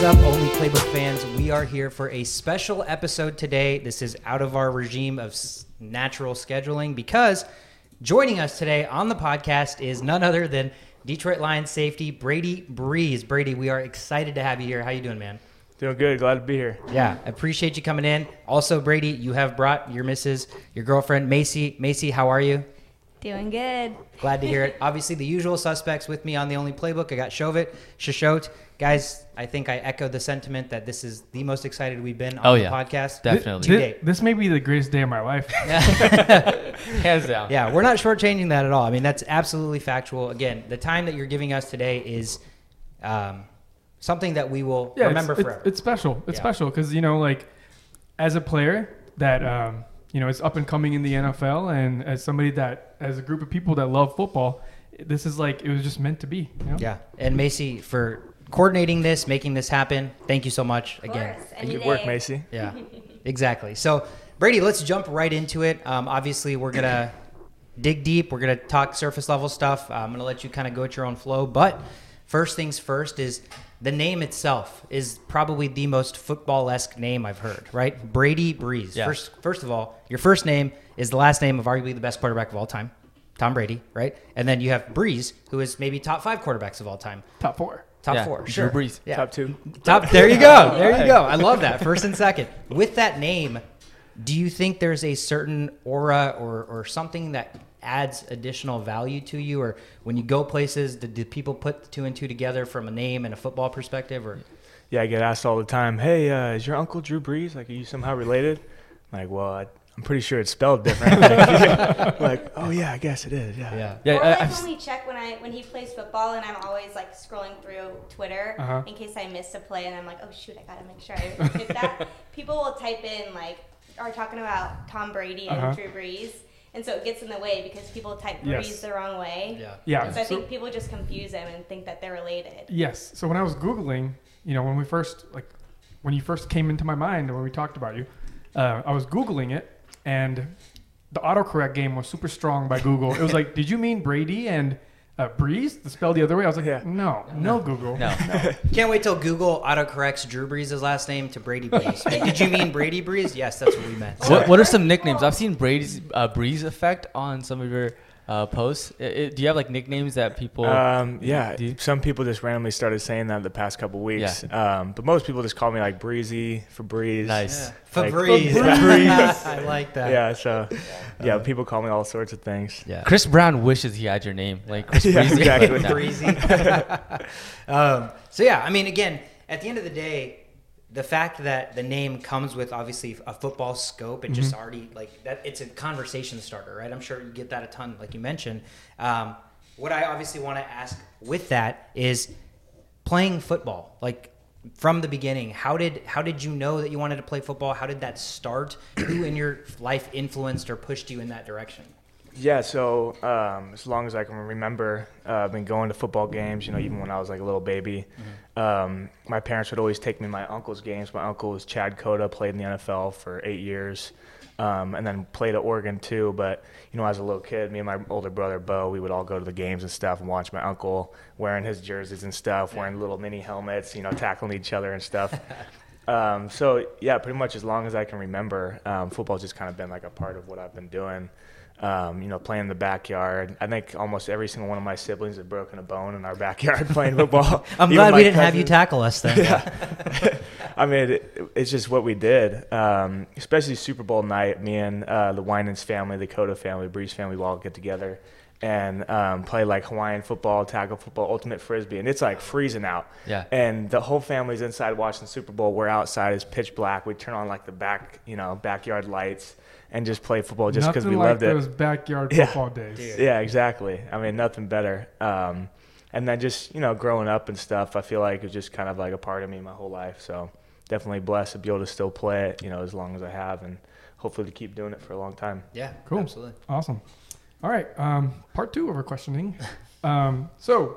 is up, Only Playbook fans? We are here for a special episode today. This is out of our regime of s- natural scheduling because joining us today on the podcast is none other than Detroit Lions safety Brady Breeze. Brady, we are excited to have you here. How you doing, man? Doing good. Glad to be here. Yeah, appreciate you coming in. Also, Brady, you have brought your missus, your girlfriend, Macy. Macy, how are you? Doing good. Glad to hear it. Obviously, the usual suspects with me on the only playbook. I got Shovit, Shashot. Guys, I think I echo the sentiment that this is the most excited we've been on Oh, the yeah. podcast. Definitely. To Thi- date. this may be the greatest day of my life. Hands down. Yeah, we're not shortchanging that at all. I mean, that's absolutely factual. Again, the time that you're giving us today is um, something that we will Yeah, remember it's, forever. It's, it's special. It's Yeah. special because you know, like, as a player that um, you know it's up and coming in the NFL, and as somebody that, as a group of people that love football, this is like it was just meant to be. You know? yeah, and Macy for coordinating this, making this happen. Thank you so much again. course, any Good work. Macy. Yeah, exactly. So, Brady, let's jump right into it. Um, obviously, we're gonna dig deep. We're gonna talk surface level stuff. Uh, I'm gonna let you kind of go at your own flow. But first things first is the name itself is probably the most football-esque name I've heard. Right, Brady Breeze. Yeah. First, first of all, your first name is the last name of arguably the best quarterback of all time, Tom Brady. Right, and then you have Breeze, who is maybe top five quarterbacks of all time. Top four. Top Yeah, four, Drew sure. Brees. Yeah. Top two. Top. There you go. There you go. I love that. First and second. With that name, do you think there's a certain aura or or something that adds additional value to you, or when you go places, did, did people put two and two together from a name and a football perspective, or Yeah, I get asked all the time. Hey, uh, is your uncle Drew Brees? Like, are you somehow related? I'm like, well, I, I'm pretty sure it's spelled different. like, like, oh yeah, I guess it is. Yeah. yeah? Yeah, or I, like I've, when we check when I when he plays football and I'm always like scrolling through Twitter Uh-huh. in case I missed a play and I'm like, oh shoot, I gotta make sure I hit that. People will type in like are talking about Tom Brady and Uh-huh. Drew Brees. And so it gets in the way because people type Yes. Breeze the wrong way. Yeah. Yeah. So I so- think people just confuse them and think that they're related. Yes. So when I was googling, you know, when we first like when you first came into my mind and when we talked about you, uh, I was googling it, and the autocorrect game was super strong by Google. It was like, did you mean Brady and uh, Breeze? The spell the other way. I was like, Yeah. no, no, Google. no. Can't wait till Google autocorrects Drew Brees' last name to Brady Breeze. Like, did you mean Brady Breeze? Yes, that's what we meant. What, what are some nicknames? I've seen Brady's uh, Breeze effect on some of your uh, posts. I- I- do you have like nicknames that people? Um, yeah. Do you- Some people just randomly started saying that the past couple weeks. Um, but most people just call me like Breezy for Breeze. nice. Like- Febreze. Febreze. I like that. Yeah. So, yeah, people call me all sorts of things. Yeah. Chris Brown wishes he had your name, like Chris Yeah, Breezy. exactly. Breezy. um, so yeah, I mean, again, at the end of the day, the fact that the name comes with obviously a football scope and just already like that, it's a conversation starter, right? I'm sure you get that a ton, like you mentioned. Um, what I obviously want to ask with that is playing football, like from the beginning. How did how did you know that you wanted to play football? How did that start? Who in your life influenced or pushed you in that direction? Yeah, so um, as long as I can remember, uh, I've been going to football games. You know, even when I was like a little baby, um, my parents would always take me to my uncle's games. My uncle was Chad Cota, played in the NFL for eight years, um, and then played at Oregon too. But you know, as a little kid, me and my older brother Bo, we would all go to the games and stuff and watch my uncle wearing his jerseys and stuff, wearing little mini helmets, you know, tackling each other and stuff. Um, so yeah, pretty much as long as I can remember, um, football's just kind of been like a part of what I've been doing. Um, you know, playing in the backyard. I think almost every single one of my siblings have broken a bone in our backyard playing football. I'm Even glad we didn't have you tackle us then. yeah. I mean, it, it's just what we did. Um, especially Super Bowl night, me and uh, the Winans family, the Cota family, Breeze family, we all get together and um, play like Hawaiian football, tackle football, ultimate frisbee, and it's like freezing out. Yeah. And the whole family's inside watching Super Bowl. We're outside; it's pitch black. We turn on like the back, you know, backyard lights and just play football just because we like loved it. those backyard Yeah. football days. Yeah, exactly. I mean, nothing better. Um, and then just you know, growing up and stuff, I feel like it's just kind of like a part of me my whole life. So definitely blessed to be able to still play it, you know, as long as I have, and hopefully to keep doing it for a long time. Yeah, Cool. absolutely. Awesome. All right. Um, part two of our questioning. Um, so,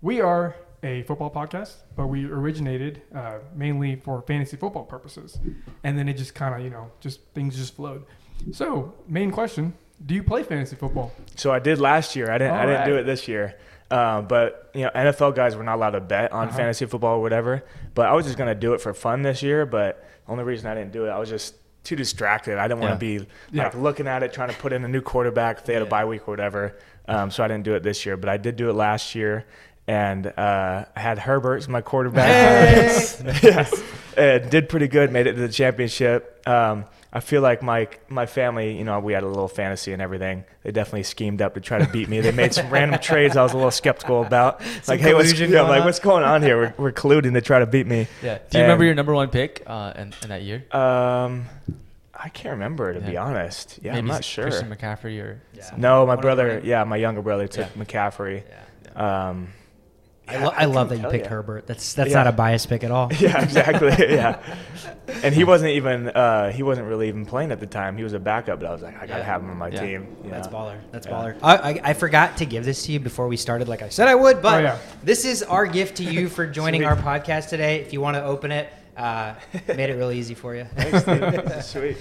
we are a football podcast, but we originated uh, mainly for fantasy football purposes, and then it just kind of, you know, just things just flowed. So, main question: Do you play fantasy football? So I did last year. I didn't. I didn't do it this year. Um, but you know, NFL guys were not allowed to bet on Uh-huh. fantasy football or whatever. But I was just gonna do it for fun this year. But the only reason I didn't do it, I was just too distracted. I didn't want to be Yeah. like looking at it, trying to put in a new quarterback if they had a bye week or whatever. Um, so I didn't do it this year. But I did do it last year, and uh, I had Herbert as my quarterback. yeah, and did pretty good. Made it to the championship. Um, I feel like my my family, you know, we had a little fantasy and everything. They definitely schemed up to try to beat me. They made some random trades I was a little skeptical about. like, hey, what's, collusion yeah, going like on? what's going on here? We're, we're colluding to try to beat me. Yeah. Do you remember your number one pick uh, in, in that year? Um, I can't remember to be honest. Yeah, I'm not sure. Christian McCaffrey or Yeah. No, my One of the brother. Yeah, my younger brother took McCaffrey. Yeah. McCaffrey. Yeah. I, lo- I love that you picked ya. Herbert. That's that's Yeah. not a biased pick at all. Yeah, exactly. yeah, and he wasn't even uh, he wasn't really even playing at the time. He was a backup, but I was like, I gotta Yeah. have him on my Yeah. team. you That's baller. That's Yeah. baller. I, I, I forgot to give this to you before we started, like I said I would, but Oh, yeah. this is our gift to you for joining our podcast today. If you want to open it, uh, made it real easy for you. Thanks, dude. Sweet.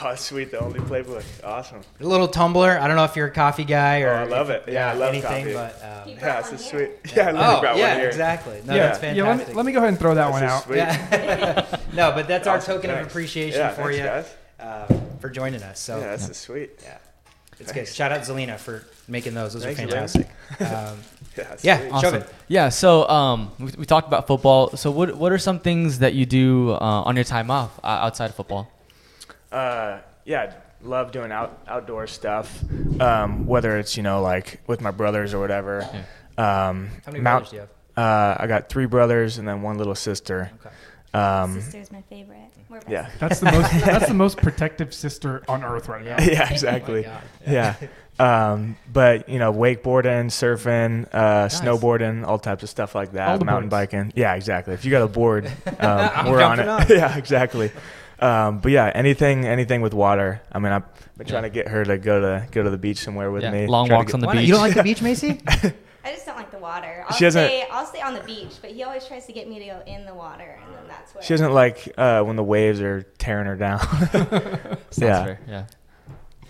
Oh, sweet. The only playbook. Awesome. A little tumbler. I don't know if you're a coffee guy or Oh, I love it. Yeah, I love anything, coffee. but um, Yeah, it's this on is here. sweet. Yeah, I literally oh yeah, one here. exactly. No, yeah, that's fantastic. yeah. Let me, let me go ahead and throw that This one out. sweet. Yeah. no, but that's our Awesome, token of appreciation Yeah, for thanks, you guys. uh, for joining us. So yeah, this is sweet. yeah, it's good. Shout out Zelina for making those. Those Thanks, are fantastic. um, Yeah, yeah, Awesome. Yeah. So um, we, we talked about football. So what what are some things that you do uh, on your time off uh, outside of football? Uh, yeah, love doing out outdoor stuff. Um, whether it's you know like with my brothers or whatever. Um, How many Mount- brothers do you have? Uh, I got three brothers and then one little sister. Okay. Um, Sister's my favorite. We're best yeah. That's the most. that's the most protective sister on earth right now. yeah, Oh exactly. my God. yeah. Um, but you know, wakeboarding, surfing, uh, snowboarding, all types of stuff like that. All the mountain boards. biking. Yeah, exactly. If you got a board, um, we're on it. on. yeah, exactly. Um, but yeah, anything, anything with water. I mean, I've been trying Yeah. to get her to go to go to the beach somewhere with Yeah, me. long Try to walks get- on the Why not? beach. You don't like the beach, Macy? I just don't like the water. I'll She doesn't- stay. I'll stay on the beach, but he always tries to get me to go in the water, and then that's where. She doesn't like uh, when the waves are tearing her down. Sounds yeah. fair, Yeah.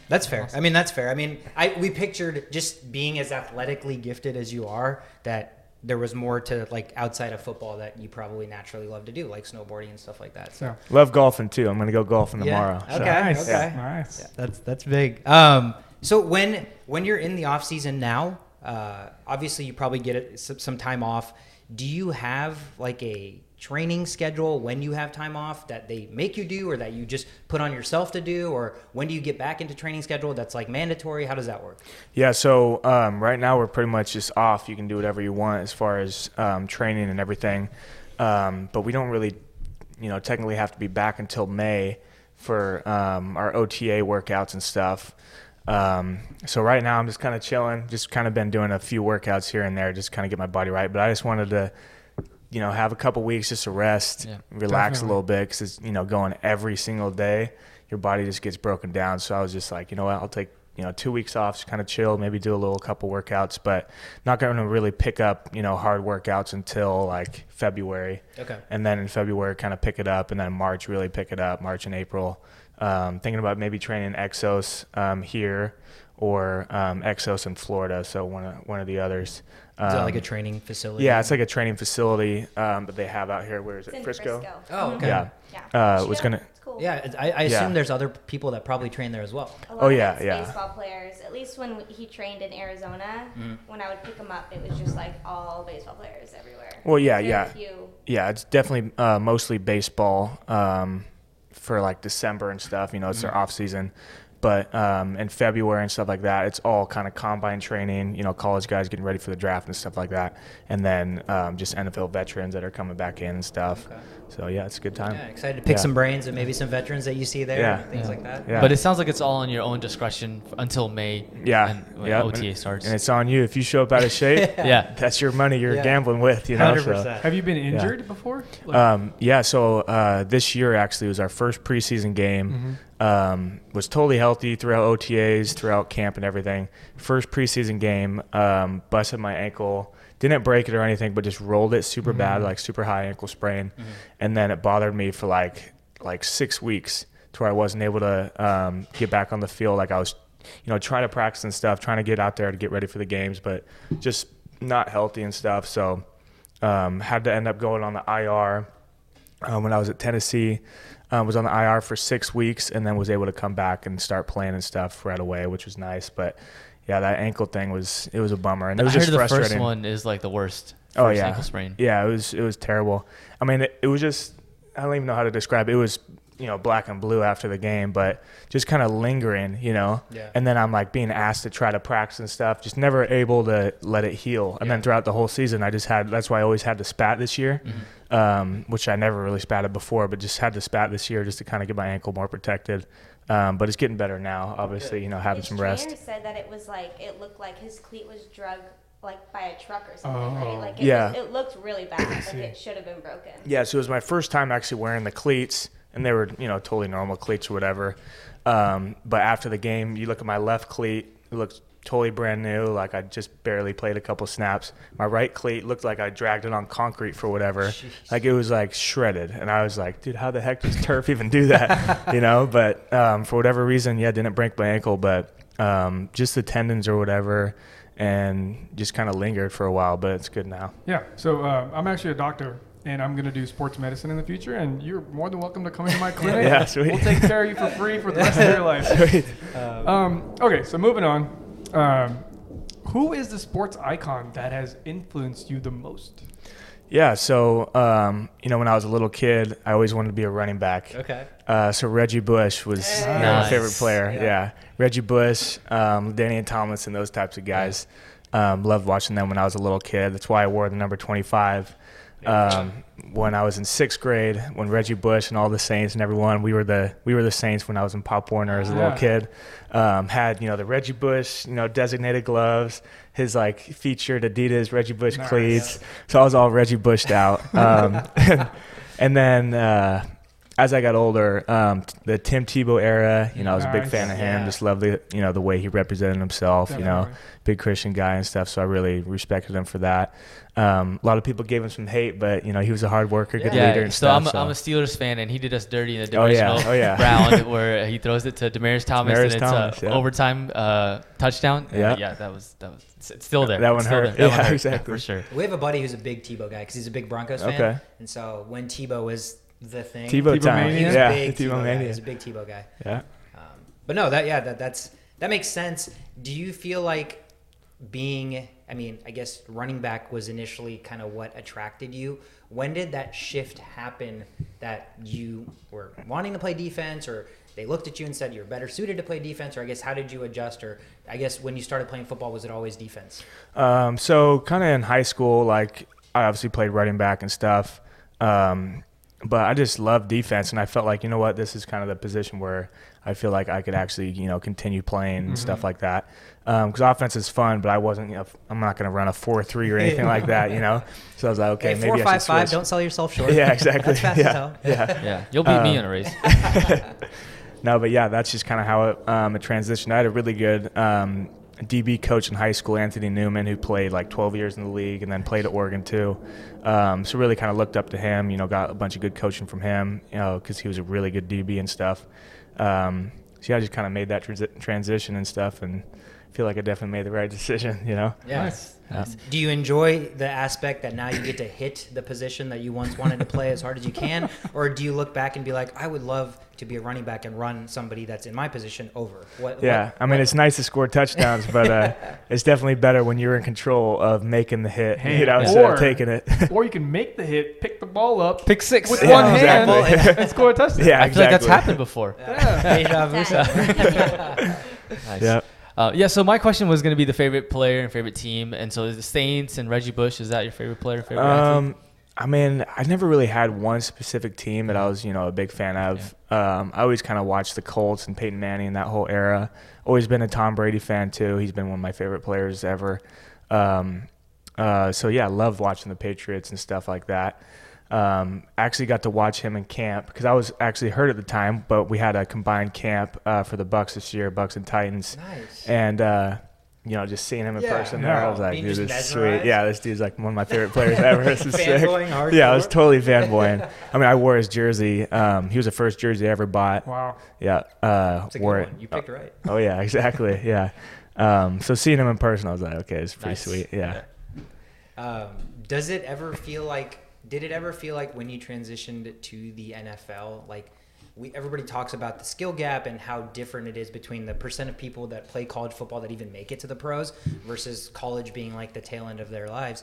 That's fair. I mean, that's fair. I mean, I we pictured just being as athletically gifted as you are that there was more to like outside of football that you probably naturally love to do, like snowboarding and stuff like that. So So Love golfing too. I'm gonna go golfing Yeah. tomorrow. so- Okay. nice, okay. nice. Yeah, that's that's big. Um, so when when you're in the off season now, uh, obviously you probably get some, some time off. Do you have like a training schedule when you have time off that they make you do, or that you just put on yourself to do, or when do you get back into training schedule that's like mandatory? How does that work? Yeah, so um, right now we're pretty much just off. You can do whatever you want as far as um, training and everything, um, but we don't really, you know, technically have to be back until May for um, our OTA workouts and stuff. Um, so right now I'm just kind of chilling, just kind of been doing a few workouts here and there, just kind of get my body right. But I just wanted to, you know, have a couple weeks just to rest, Yeah. relax Definitely. a little bit, because it's you know, going every single day, your body just gets broken down. So I was just like, you know what, I'll take you know two weeks off, just kind of chill, maybe do a little couple workouts, but not going to really pick up you know hard workouts until like February, Okay. and then in February kind of pick it up, and then March really pick it up, March and April. Um, thinking about maybe training Exos um, here or um, Exos in Florida, so one of one of the others. Is that like a Um, training facility? yeah, it's like a training facility um, that they have out here. Where is it? Frisco. Frisco. Oh, Mhm. okay. Yeah. Yeah. Uh, was it gonna- It's cool. Yeah, it- I, I Yeah. assume there's other people that probably train there as well. A lot Oh, yeah, it's yeah. Baseball players. At least when he trained in Arizona, Mm-hmm. when I would pick him up, it was just like all baseball players everywhere. Well, yeah, yeah. Few. Yeah, it's definitely uh, mostly baseball um, for like December and stuff. You know, it's their off season. But um, in February and stuff like that, it's all kind of combine training. You know, college guys getting ready for the draft and stuff like that, and then um, just NFL veterans that are coming back in and stuff. Okay. So yeah, it's a good time. Yeah, excited to pick Yeah. some brains and maybe some veterans that you see there, Yeah. and things Yeah. like that. Yeah. But it sounds like it's all on your own discretion until May. Yeah, when yeah. OTA and, starts. and it's on you. If you show up out of shape, yeah. that's your money you're Yeah. gambling with. You know, Hundred so. Have you been injured before? Like, Um, yeah, so uh, this year actually was our first preseason game. Um, was totally healthy throughout OTAs, throughout camp and everything. First preseason game, um, busted my ankle. Didn't break it or anything, but just rolled it super bad, like super high ankle sprain. And then it bothered me for like like six weeks to where I wasn't able to um, get back on the field. Like I was you know, trying to practice and stuff, trying to get out there to get ready for the games, but just not healthy and stuff. So um, had to end up going on the IR um, when I was at Tennessee. Um, was on the IR for six weeks and then was able to come back and start playing and stuff right away, which was nice. But yeah, that ankle thing was it was a bummer and it was I just heard the frustrating. first one is like the worst. Oh yeah, ankle sprain. yeah, it was it was terrible. I mean, it, it was just I don't even know how to describe it. It was you know black and blue after the game, but just kind of lingering, you know. Yeah. And then I'm like being asked to try to practice and stuff, just never able to let it heal. And then throughout the whole season, I just had that's why I always had to spat this year, Mm-hmm. um, which I never really spatted before, but just had to spat this year just to kind of get my ankle more protected. Um, but it's getting better now. Obviously, you know, having His some rest. trainer said that it was like it looked like his cleat was drug like by a truck or something, Oh. right? Like it, Yeah. was, it looked really bad. like it should have been broken. Yeah, so it was my first time actually wearing the cleats, and they were, you know, totally normal cleats or whatever. Um, but after the game, you look at my left cleat, it looks totally brand new. Like I just barely played a couple snaps. My right cleat looked like I dragged it on concrete for whatever. Like it was like shredded, and I was like, dude, how the heck does turf even do that? you know. But um, for whatever reason, yeah, didn't break my ankle, but um, just the tendons or whatever. And just kind of lingered for a while, but it's good now. Yeah. So uh, I'm actually a doctor, and I'm going to do sports medicine in the future. And you're more than welcome to come into my clinic. Yeah, sweet. We'll take care of you for free for the rest of your life. Um, okay. So moving on. Um, who is the sports icon that has influenced you the most? Yeah, so um, you know, when I was a little kid, I always wanted to be a running back. Okay. Uh, so Reggie Bush was my Nice. favorite player. Yeah. Yeah, Reggie Bush, um, LaDainian Tomlinson, those types of guys. Um, loved watching them when I was a little kid. That's why I wore the number 25. Um, when I was in sixth grade, when Reggie Bush and all the Saints and everyone, we were the we were the Saints when I was in Pop Warner as a little kid. Um, had you know the Reggie Bush, you know designated gloves, his like featured Adidas Reggie Bush Nice. cleats. So I was all Reggie Bushed out. Um, and then uh, as I got older, um, the Tim Tebow era, you know, I was a big Nice. fan of him. Yeah. Just loved the you know the way he represented himself. You know, big Christian guy and stuff. So I really respected him for that. Um, a lot of people gave him some hate, but you know he was a hard worker, good Yeah, leader and so stuff. I'm, I'm a Steelers fan, and he did us dirty in the Oh, yeah. Oh, yeah. round where he throws it to Demaryius Thomas, Demaryius and it's Thomas, a yeah. overtime uh, touchdown. And, Yeah. yeah, that was that was it's, it's still there. That one It's still hurt. there. That Yeah, one hurt. exactly. for sure. We have a buddy who's a big Tebow guy because he's a big Broncos fan. Okay. And so when Tebow was the thing, Tebow Tebow time. mania? he Yeah, big Tebow Tebow mania. He's a big Tebow guy. Yeah. Um, but no, that yeah, that that's that makes sense. Do you feel like being, I mean, I guess running back was initially kind of what attracted you. When did that shift happen that you were wanting to play defense, or they looked at you and said you're better suited to play defense, or I guess how did you adjust, or I guess when you started playing football, was it always defense? Um, so kind of in high school, like I obviously played running back and stuff. Um, but I just love defense, and I felt like you know what, this is kind of the position where I feel like I could actually you know continue playing and stuff like that. Because offense is fun, but I wasn't. You know, I'm not going to run a four three or anything like that, you know. So I was like, okay, hey, maybe four I five should five. Don't sell yourself short. Yeah, exactly. That's fast yeah, yeah. Yeah, you'll beat me Um, in a race. No, but yeah, that's just kind of how it, um, it transitioned. I had a really good um, DB coach in high school, Anthony Newman, who played like 12 years in the league and then played at Oregon too. Um, so really kind of looked up to him. You know, got a bunch of good coaching from him. You know, because he was a really good DB and stuff. Um, so yeah, I just kind of made that transi- transition and stuff, and feel like I definitely made the right decision. You know. Yeah. Nice. Nice. Do you enjoy the aspect that now you get to hit the position that you once wanted to play as hard as you can, or do you look back and be like, I would love to be a running back and run somebody that's in my position over? What? Yeah, what- I mean what- it's nice to score touchdowns, but uh, it's definitely better when you're in control of making the hit, Hey, you know, instead or- of taking it. or you can make the hit, pick the ball up Pick six. with Yeah, one hand, exactly. and score a touchdown. yeah, I feel like that's happened before. Deja vu. Nice. Yeah. Uh, yeah. So my question was going to be the favorite player and favorite team, and so is the Saints and Reggie Bush. Is that your favorite player? Favorite? Um, I mean, I never really had one specific team that I was, you know, a big fan of. Um, I always kind of watched the Colts and Peyton Manning and that whole era. Always been a Tom Brady fan too. He's been one of my favorite players ever. Um, uh, so yeah, I love watching the Patriots and stuff like that. Um, actually got to watch him in camp because I was actually hurt at the time, but we had a combined camp uh, for the Bucs this year, Bucs and Titans Nice. and uh, you know, just seeing him in Yeah. person Yeah. there, I was like, dude, this is sweet. Yeah, this dude's like one of my favorite players ever. This is sick. Hardcore. Yeah, I was totally fanboying. I mean, I wore his jersey. Um, he was the first jersey I ever bought. Wow. Yeah, uh, It's a wore good it. one. You picked right. Oh yeah, exactly. Yeah. Um, so seeing him in person, I was like, okay, it's pretty Nice. sweet. Yeah. Um, does it ever feel like? Did it ever feel like when you transitioned to the NFL, like we everybody talks about the skill gap and how different it is between the percent of people that play college football that even make it to the pros versus college being like the tail end of their lives.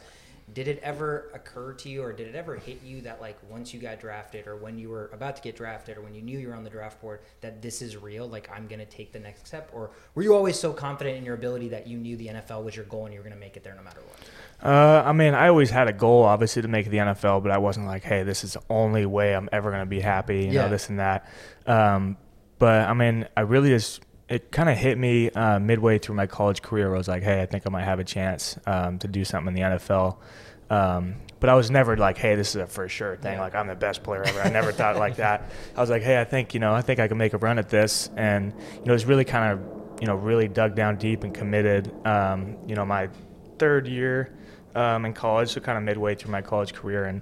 Did it ever occur to you, or did it ever hit you that like once you got drafted, or when you were about to get drafted, or when you knew you were on the draft board, that this is real? Like I'm gonna take the next step, or were you always so confident in your ability that you knew the NFL was your goal and you were gonna make it there no matter what? Uh, I mean, I always had a goal, obviously, to make the NFL, but I wasn't like, hey, this is the only way I'm ever going to be happy, you Yeah. know, this and that. Um, but I mean, I really just, it kind of hit me uh, midway through my college career where I was like, hey, I think I might have a chance um, to do something in the NFL. Um, but I was never like, hey, this is a for sure thing. Yeah. Like, I'm the best player ever. I never thought like that. I was like, hey, I think, you know, I think I can make a run at this. And, you know, it's really kind of, you know, really dug down deep and committed. Um, you know, my third year um, in college, so kind of midway through my college career. And,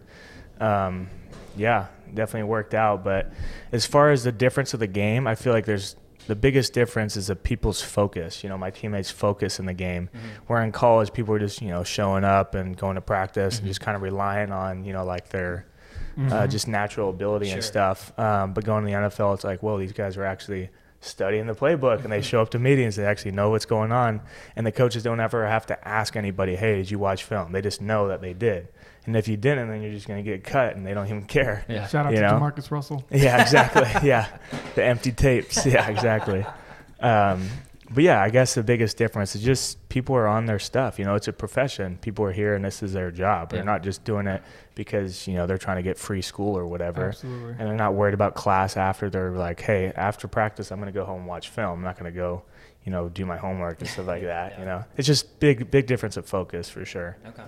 um, yeah, definitely worked out. But as far as the difference of the game, I feel like there's the biggest difference is the people's focus. You know, my teammates' focus in the game. Mm-hmm. Where in college, people were just you know showing up and going to practice Mm-hmm. and just kind of relying on you know like their uh, Mhm. just natural ability and stuff. Um, but going to the NFL, it's like, well, these guys are actually studying the playbook and they show up to meetings. They actually know what's going on, and the coaches don't ever have to ask anybody, "Hey, did you watch film?" They just know that they did. And if you didn't, then you're just going to get cut, and they don't even care. Yeah. Shout out You to know? JaMarcus Russell. Yeah, exactly. yeah, the empty tapes. Yeah, exactly. Um, but yeah, I guess the biggest difference is just people are on their stuff. You know, it's a profession. People are here, and this is their job. They're Yeah. not just doing it because you know they're trying to get free school or whatever. Absolutely. And they're not worried about class after. They're like, hey, after practice, I'm going to go home and watch film. I'm not going to go, you know, do my homework and stuff like that. Yeah. You know, it's just big, big difference of focus for sure. Okay,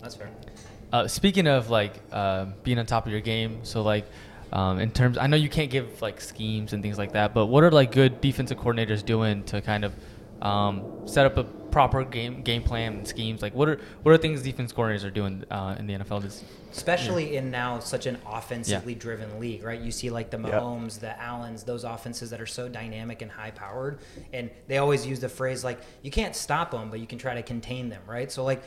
that's fair. Uh, speaking of like uh, being on top of your game, so like um, in terms, I know you can't give like schemes and things like that, but what are like good defensive coordinators doing to kind of um, set up a proper game game plan and schemes? Like what are what are things defense coordinators are doing uh, in the NFL? This, especially in now such an offensively driven league, right? You see like the Yep. Mahomes, the Allens, those offenses that are so dynamic and high powered, and they always use the phrase like you can't stop them, but you can try to contain them, right? So like.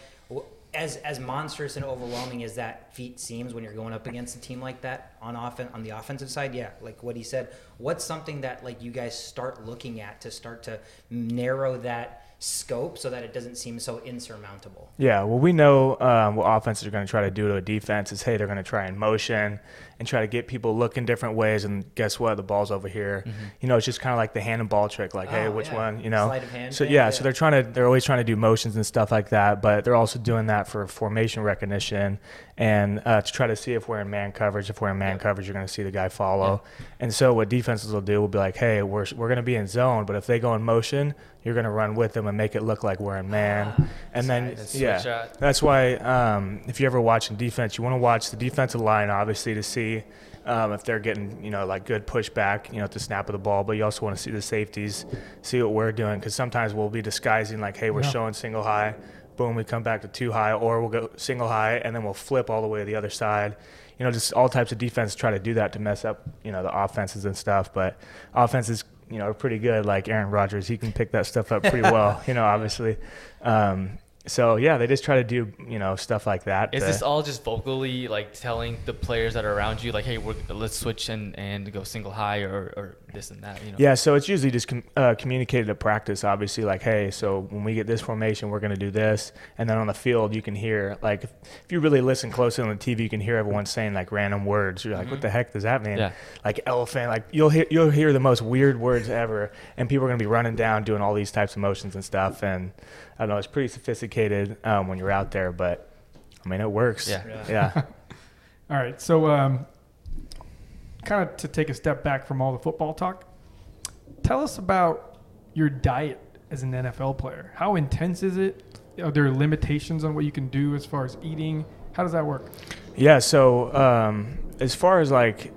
As, as monstrous and overwhelming as that feat seems when you're going up against a team like that on offen- on the offensive side, yeah, like what he said, what's something that like you guys start looking at to start to narrow that scope so that it doesn't seem so insurmountable? Yeah, well, we know um, what offenses are going to try to do to a defense is, hey, they're going to try and motion and try to get people looking different ways. And guess what? The ball's over here. You know, it's just kind of like the hand and ball trick. Like, hey, Mm-hmm. Oh, which yeah. one? You know. Sleight of hand so yeah, yeah. so they're trying to. They're always trying to do motions and stuff like that. But they're also doing that for formation recognition and uh, to try to see if we're in man coverage. If we're in man Yep. coverage, you're going to see the guy follow. And so what defenses will do will be like, hey, we're we're going to be in zone, but if they go in motion, you're going to run with them and make it look like we're in man. Ah, and then nice. yeah, that's why um, if you're ever watching defense, you want to watch the defensive line, obviously, to see um, if they're getting, you know, like good pushback, you know, at the snap of the ball. But you also want to see the safeties, see what we're doing, because sometimes we'll be disguising like, hey, we're Yeah. showing single high, boom, we come back to two high, or we'll go single high, and then we'll flip all the way to the other side. You know, just all types of defense try to do that to mess up, you know, the offenses and stuff. But offenses, you know, are pretty good. Like Aaron Rodgers, he can pick that stuff up pretty well. You know, obviously. Um, so yeah, they just try to do you know stuff like that. is to- this all just vocally like telling the players that are around you like, hey, we're, let's switch and, and go single high or, or this and that? You know. Yeah, so it's usually just com- uh, communicated at practice, obviously, like, hey, so when we get this formation, we're going to do this. And then on the field, you can hear, like, if, if you really listen closely on the TV, you can hear everyone saying, like, random words. You're like, what the heck does that mean? Yeah. Like, elephant. Like, you'll hear, you'll hear the most weird words ever. And people are going to be running down, doing all these types of motions and stuff. And I don't know, it's pretty sophisticated um, when you're out there, but I mean, it works. Yeah. Yeah. All right. So, um, kind of to take a step back from all the football talk, tell us about your diet as an NFL player. How intense is it? Are there limitations on what you can do as far as eating? How does that work? Yeah, so um, as far as like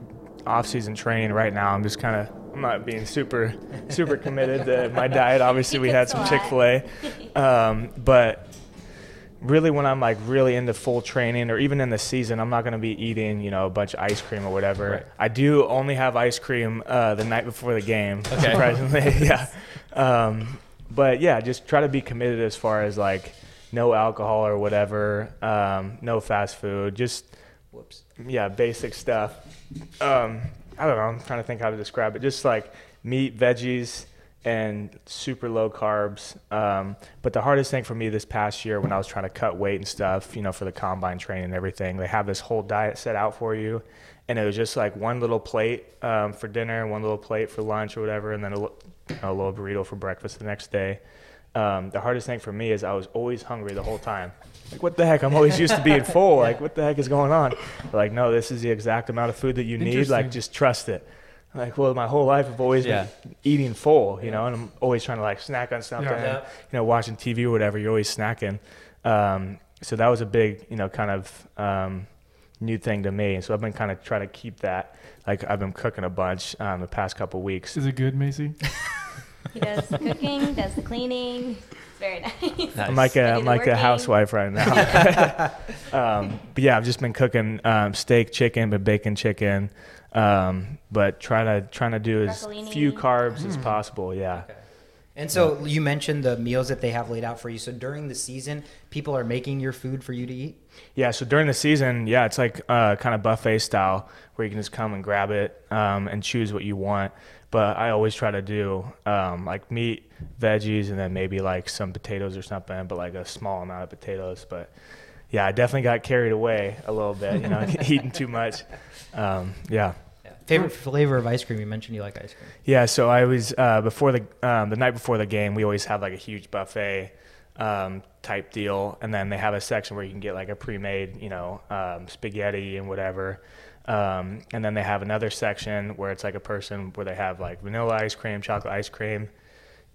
off-season training right now, I'm just kind of I'm I'm not being super super committed to my diet. Obviously, You we had some. Chick Fil A, um, but really when I'm like really into full training or even in the season, I'm not going to be eating, you know, a bunch of ice cream or whatever. Right. I do only have ice cream uh, the night before the game, Okay. surprisingly. yeah. Um, but yeah, just try to be committed as far as like no alcohol or whatever, um, no fast food, just Whoops. yeah, basic stuff. Um, I don't know. I'm trying to think how to describe it. Just like meat, veggies, and super low carbs. Um, but the hardest thing for me this past year when I was trying to cut weight and stuff, you know, for the combine training and everything, they have this whole diet set out for you. And it was just like one little plate um, for dinner, one little plate for lunch or whatever, and then a, little burrito for breakfast the next day. Um, the hardest thing for me is I was always hungry the whole time. Like, what the heck? I'm always used to being full. Like, what the heck is going on? Like, no, this is the exact amount of food that you need. Like, just trust it. Like, well, my whole life I've always Yeah. been eating full, you know, and I'm always trying to like snack on something. Yeah. and, You know, watching TV or whatever, you're always snacking. Um, so that was a big, you know, kind of um, new thing to me. So I've been kind of trying to keep that. Like, I've been cooking a bunch um, the past couple weeks. Is it good, Macy? He does the cooking, does the cleaning. It's very nice. Nice. I'm like I a, do I'm the like a housewife right now. um, but yeah, I've just been cooking um, steak, chicken, but bacon chicken. Um, but trying to trying to do as Broccolini. few carbs as possible. Yeah. Okay. And so you mentioned the meals that they have laid out for you. So during the season, people are making your food for you to eat. Yeah, so during the season, yeah, it's like uh, kind of buffet style where you can just come and grab it um, and choose what you want. But I always try to do um, like meat, veggies, and then maybe like some potatoes or something, but like a small amount of potatoes. But yeah, I definitely got carried away a little bit, you know, eating too much. Um, yeah. Favorite flavor of ice cream? You mentioned you like ice cream. Yeah, so I was uh, before the um, the night before the game. We always have like a huge buffet um, type deal, and then they have a section where you can get like a pre-made, you know, um, spaghetti and whatever. Um, and then they have another section where it's like a person where they have like vanilla ice cream, chocolate ice cream,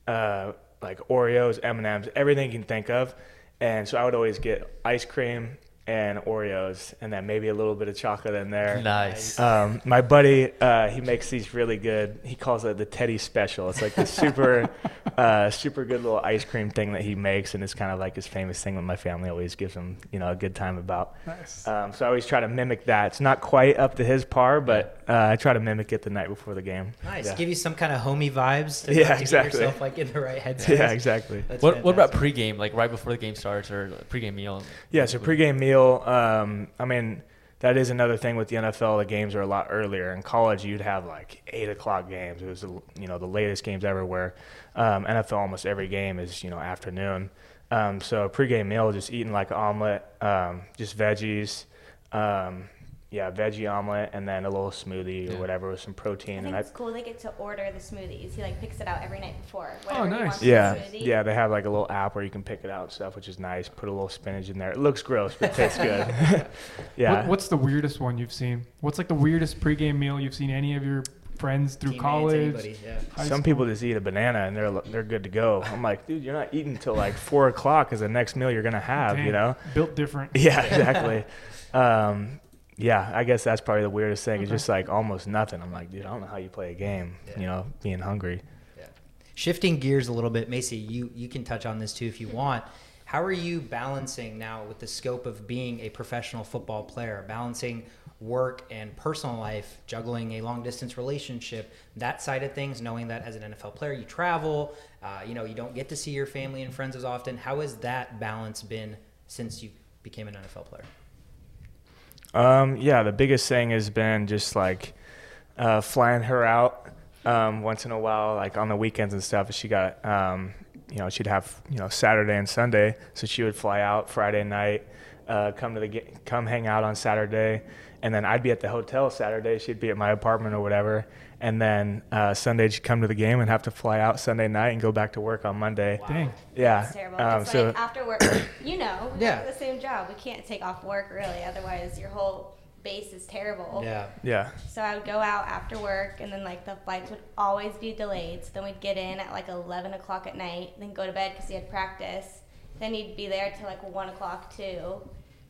uh, like Oreos, M and M's, everything you can think of. And so I would always get ice cream and Oreos, and then maybe a little bit of chocolate in there. Nice. Um, my buddy, uh, he makes these really good. He calls it the Teddy Special. It's like the super, uh, super good little ice cream thing that he makes, and it's kind of like his famous thing that my family always gives him, you know, a good time about. Nice. Um, so I always try to mimic that. It's not quite up to his par, but uh, I try to mimic it the night before the game. Nice. Yeah, Give you some kind of homey vibes to, Yeah, to get exactly. yourself like in the right headspace. yeah exactly. What, what about fantastic. pregame, like right before the game starts or pregame meal? Yeah, so pregame meal. Um, I mean, that is another thing with the NFL. The games are a lot earlier. In college, you'd have like eight o'clock games. It was you know the latest games ever. Where um, NFL, almost every game is you know afternoon. Um, so pregame meal, just eating like omelet, um, just veggies. Yeah, veggie omelet, and then a little smoothie or whatever with some I protein. think And I, it's cool they get to order the smoothies. He like picks it out every night before. Oh, nice. wants the yeah, yeah, they have like a little app where you can pick it out and stuff, which is nice. Put a little spinach in there. It looks gross, but it tastes good. yeah. What, what's the weirdest one you've seen? What's like the weirdest pregame meal you've seen any of your friends through Teammates, college? anybody, yeah. Some school? people just eat a banana and they're they're good to go. I'm like, dude, you're not eating till like four o'clock is the next meal you're gonna have, you know? built different. Yeah, exactly. um, yeah, I guess that's probably the weirdest thing. It's just like almost nothing. I'm like, dude, I don't know how you play a game, Yeah. you know, being hungry. Yeah. Shifting gears a little bit, Macy, you you can touch on this too if you want. How are you balancing now with the scope of being a professional football player, balancing work and personal life, juggling a long distance relationship, that side of things, knowing that as an NFL player you travel, uh, you know, you don't get to see your family and friends as often. How has that balance been since you became an NFL player? Um, yeah, the biggest thing has been just like uh, flying her out um, once in a while, like on the weekends and stuff. She got, um, you know, she'd have you know Saturday and Sunday, so she would fly out Friday night, uh, come to the come hang out on Saturday, and then I'd be at the hotel Saturday. She'd be at my apartment or whatever, and then uh, Sunday she'd come to the game and have to fly out Sunday night and go back to work on Monday. Dang. Yeah, It's terrible. um, it's so like after work, you know, we Yeah. have the same job. We can't take off work really, otherwise your whole base is terrible. Yeah. yeah. So I would go out after work, and then like the flights would always be delayed. So then we'd get in at like 11 o'clock at night, then go to bed because he had practice. Then he'd be there till like one o'clock too.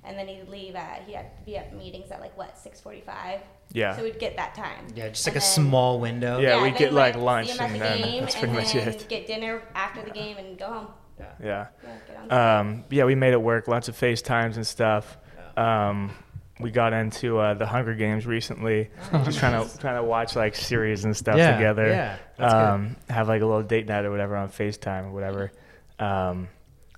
and then he'd leave at he had to be at meetings at like what six forty five. Yeah. So we'd get that time. Yeah, just like And a then- small window. Yeah, we'd get, like, see lunch him at and the then game, that's and pretty much it. Get dinner after the game and go home. Yeah. Yeah, get Um, yeah, we made it work. Lots of FaceTimes and stuff. Um, we got into uh, the Hunger Games recently, just trying to trying to watch like series and stuff Yeah, together. yeah, that's good. um, have like a little date night or whatever on FaceTime or whatever. Um,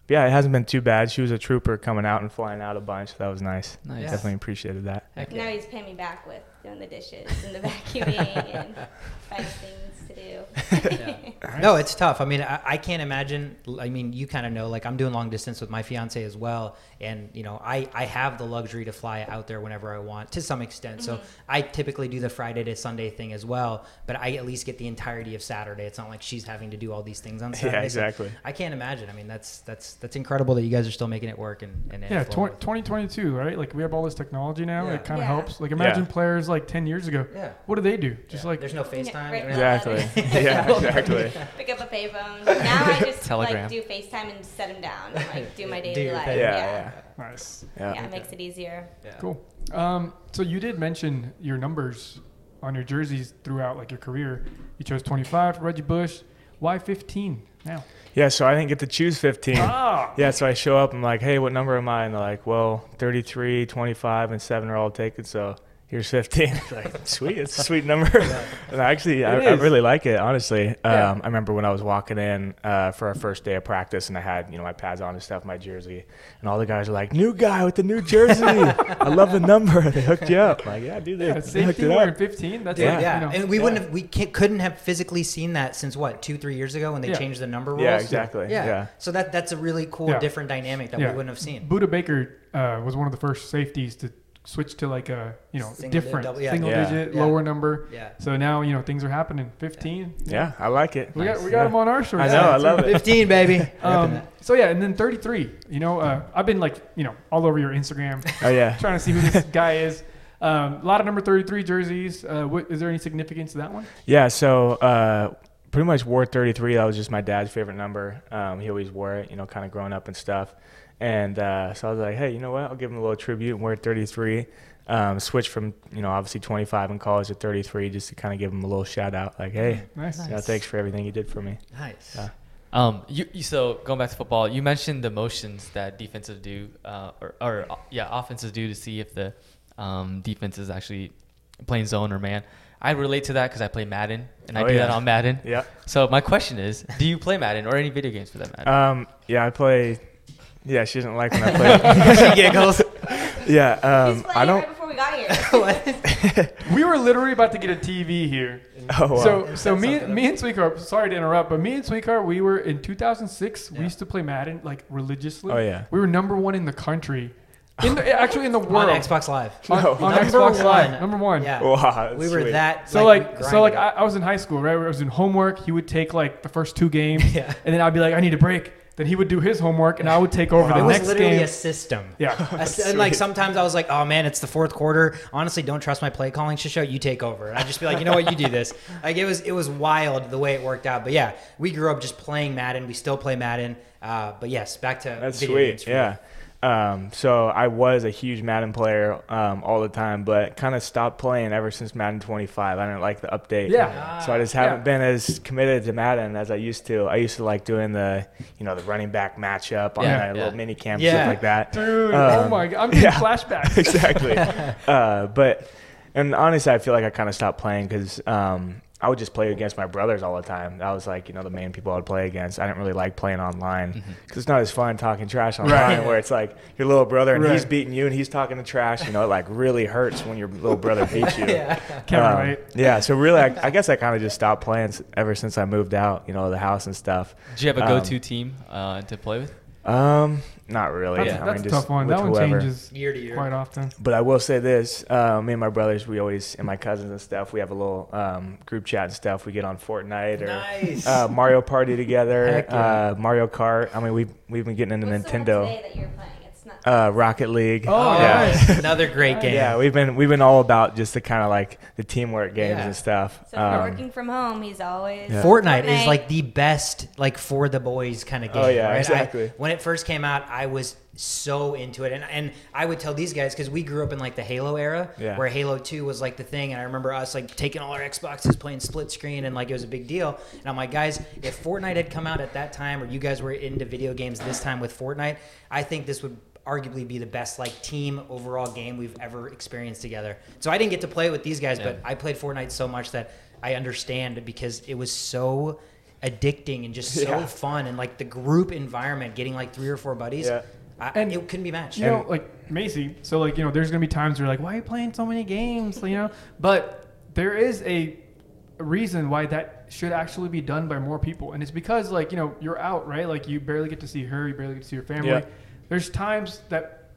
but yeah, it hasn't been too bad. She was a trooper coming out and flying out a bunch. That was nice. Nice. Yeah. Definitely appreciated that. Heck Now yeah. he's paying me back with doing the dishes and the vacuuming and finding things to do. No, it's tough. I mean, I, I can't imagine. I mean, you kind of know, like I'm doing long distance with my fiance as well, and you know, I I have the luxury to fly out there whenever I want to some extent. So mm-hmm. I typically do the Friday to Sunday thing as well, but I at least get the entirety of Saturday. It's not like she's having to do all these things on Yeah, Saturday. So exactly. I can't imagine. I mean, that's that's that's incredible that you guys are still making it work and, and Yeah, it flowing. 20, 2022, right? Like we have all this technology now. Yeah. It kind of Yeah. helps. Like imagine Yeah. players like 10 years ago. Yeah. What do they do? Just like There's no FaceTime. right you don't have- Exactly. yeah, exactly. Pick up a payphone. Now I just Telegram. like do FaceTime and set them down and like do my daily your life. Yeah, yeah. yeah, nice. yeah. Yeah, it makes it easier. Cool. Um, so you did mention your numbers on your jerseys throughout like your career. You chose 25 for Reggie Bush. Why 15 now? Yeah, so I didn't get to choose 15. Ah, Yeah, so I show up. I'm like, hey, what number am I? And they're like, well, 33, 25, and 7 are all taken. So here's 15. Like, sweet. It's a sweet number. and actually, I, It I really like it, honestly. Um, Yeah. I remember when I was walking in uh, for our first day of practice and I had, you know, my pads on and stuff, my jersey. And all the guys are like, new guy with the new jersey. I love the number. They hooked you up. I'm like, yeah, dude, they, yeah, they safety hooked it up. 15. That's Yeah. like, yeah, you know, and we yeah. wouldn't have, we can't, couldn't have physically seen that since what two, three years ago when they Yeah. changed the number rules. Yeah, exactly. Yeah. Yeah. So that that's a really cool, Yeah. different dynamic that Yeah. we wouldn't have seen. Budda Baker uh, was one of the first safeties to switch to like a you know Single different digit, double- yeah. single Yeah. digit Yeah. lower number. Yeah. So now you know things are happening. 15. Yeah, I like it. We got we got Yeah. him on our shorts. I know, I love it. 15, baby. Um, so yeah, and then 33. You know, uh, I've been like you know all over your Instagram Oh, yeah. trying to see who this guy is. Um, a lot of number 33 jerseys. Uh, what, is there any significance to that one? Yeah, so uh, pretty much wore 33. That was just my dad's favorite number. Um, he always wore it, you know, kind of growing up and stuff. And uh, so I was like, hey, you know what? I'll give him a little tribute and wear 33. Um, switch from, you know, obviously 25 in college to 33 just to kind of give him a little shout out. Like, hey, Nice. you know, thanks for everything you did for me. Nice. Yeah. Um, you, you so going back to football, you mentioned the motions that defensive do, uh, or, or yeah, offenses do to see if the um, defense is actually playing zone or man. I relate to that because I play Madden and I Oh, do yeah. that on Madden. Yeah. So my question is, do you play Madden or any video games for that matter? Um, yeah, I play. Yeah, she doesn't like when I play. she giggles. yeah, um, playing I don't. right before we got here. We were literally about to get a TV here. Oh, wow. So, so me, something me and Sweetheart, sorry to interrupt, but me and Sweetheart, we were in 2006. Yeah. We used to play Madden like religiously. Oh, yeah. We were number one in the country, in the, actually in the world on Xbox Live. on, No. on Number Xbox Live, one. number one. Yeah. wow, that's we were sweet. that. So like, we so like, I. I was in high school, right? I was in homework. He would take like the first two games, Yeah. and then I'd be like, I need a break. Then he would do his homework, and I would take over Wow. the it was next literally game. a system. yeah. I s- and like sometimes I was like, oh man, it's the fourth quarter. Honestly, don't trust my play calling. Shisho, you take over. And I'd just be like, you know what, you do this. Like it was it was wild the way it worked out. But yeah, we grew up just playing Madden. We still play Madden. Uh, but yes, back to That's video games sweet. for me. Yeah. Um, so I was a huge Madden player um, all the time, but kind of stopped playing ever since Madden 25. I didn't like the update. Yeah. So I just haven't been as committed to Madden as I used to. I used to like doing the, you know, the running back matchup on Yeah, a yeah. little mini camp Yeah. stuff like that. Dude, oh Um, my god, I'm getting yeah. flashbacks. exactly. uh, but and honestly, I feel like I kind of stopped playing because um, I would just play against my brothers all the time. That was like you know the main people I would play against. I didn't really like playing online because it's not as fun talking trash online Right. where it's like your little brother and he's beating you and he's talking to trash. You know, it like really hurts when your little brother beats you. yeah. Can't Um, relate. yeah, so really, I, I guess I kind of just stopped playing ever since I moved out, you know, the house and stuff. Do you have a um, go-to team uh, to play with? Um, not really. That's, I that's mean, a just tough one. with That one whoever. changes Year to year. quite often. But I will say this: uh, me and my brothers, we always, and my cousins and stuff, we have a little um, group chat and stuff. We get on Fortnite or Nice. uh, Mario Party together, yeah. uh, Mario Kart. I mean, we we've been getting into What's the one Nintendo. Uh, Rocket League. Oh, yeah. nice. Another great game. Yeah, we've been we've been all about just the kind of like the teamwork games Yeah. and stuff. So if you're Um, working from home, he's always Yeah. Fortnite is like the best, like for the boys kind of game. Oh, yeah, right? I- exactly. when it first came out, I was so into it, and and I would tell these guys because we grew up in like the Halo era, Yeah. where Halo Two was like the thing, and I remember us like taking all our Xboxes, playing split screen, and like it was a big deal. And I'm like, guys, if Fortnite had come out at that time, or you guys were into video games this time with Fortnite, I think this would arguably be the best like team overall game we've ever experienced together. So I didn't get to play with these guys, but I played Fortnite so much that I understand because it was so addicting and just so Yeah. fun and like the group environment, getting like three or four buddies, Yeah. I, And- it couldn't be matched. You know, like Macy. So like you know, there's gonna be times where you're like, why are you playing so many games? You know, but there is a reason why that should actually be done by more people, and it's because like you know you're out right, like you barely get to see her, you barely get to see your family. Yeah. There's times that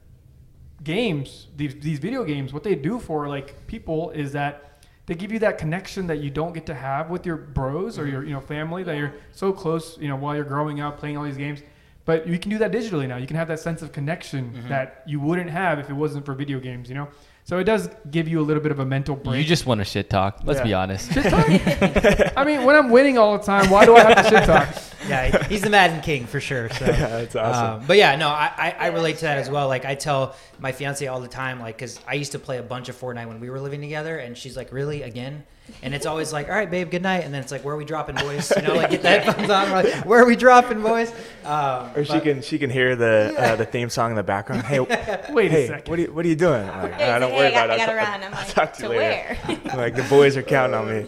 games, these these video games, what they do for like people is that they give you that connection that you don't get to have with your bros or mm-hmm. your you know family that you're so close you know while you're growing up playing all these games. But you can do that digitally now. You can have that sense of connection mm-hmm. that you wouldn't have if it wasn't for video games. You know, so it does give you a little bit of a mental break. You just want to shit talk. Let's Yeah. be honest. shit talk. I mean, when I'm winning all the time, why do I have to shit talk? Yeah, he's the Madden King for sure. So. Yeah, that's awesome. Um, but yeah, no, I, I, I relate to that as well. Like I tell my fiance all the time, like, cause I used to play a bunch of Fortnite when we were living together, and she's like, "Really, again?" And it's always like, "All right, babe, good night." And then it's like, "Where are we dropping, boys?" You know, like get the headphones on. We're like, "Where are we dropping, boys?" Um, or she but- can she can hear the uh, the theme song in the background. Hey, Wait a second. what are you what are you doing? I'm like, Yeah, "Ah, he's don't like, worry hey, I about got, I it. gotta I'll- run. I'm I'll like, talk to to you later. where? like the boys are counting on me.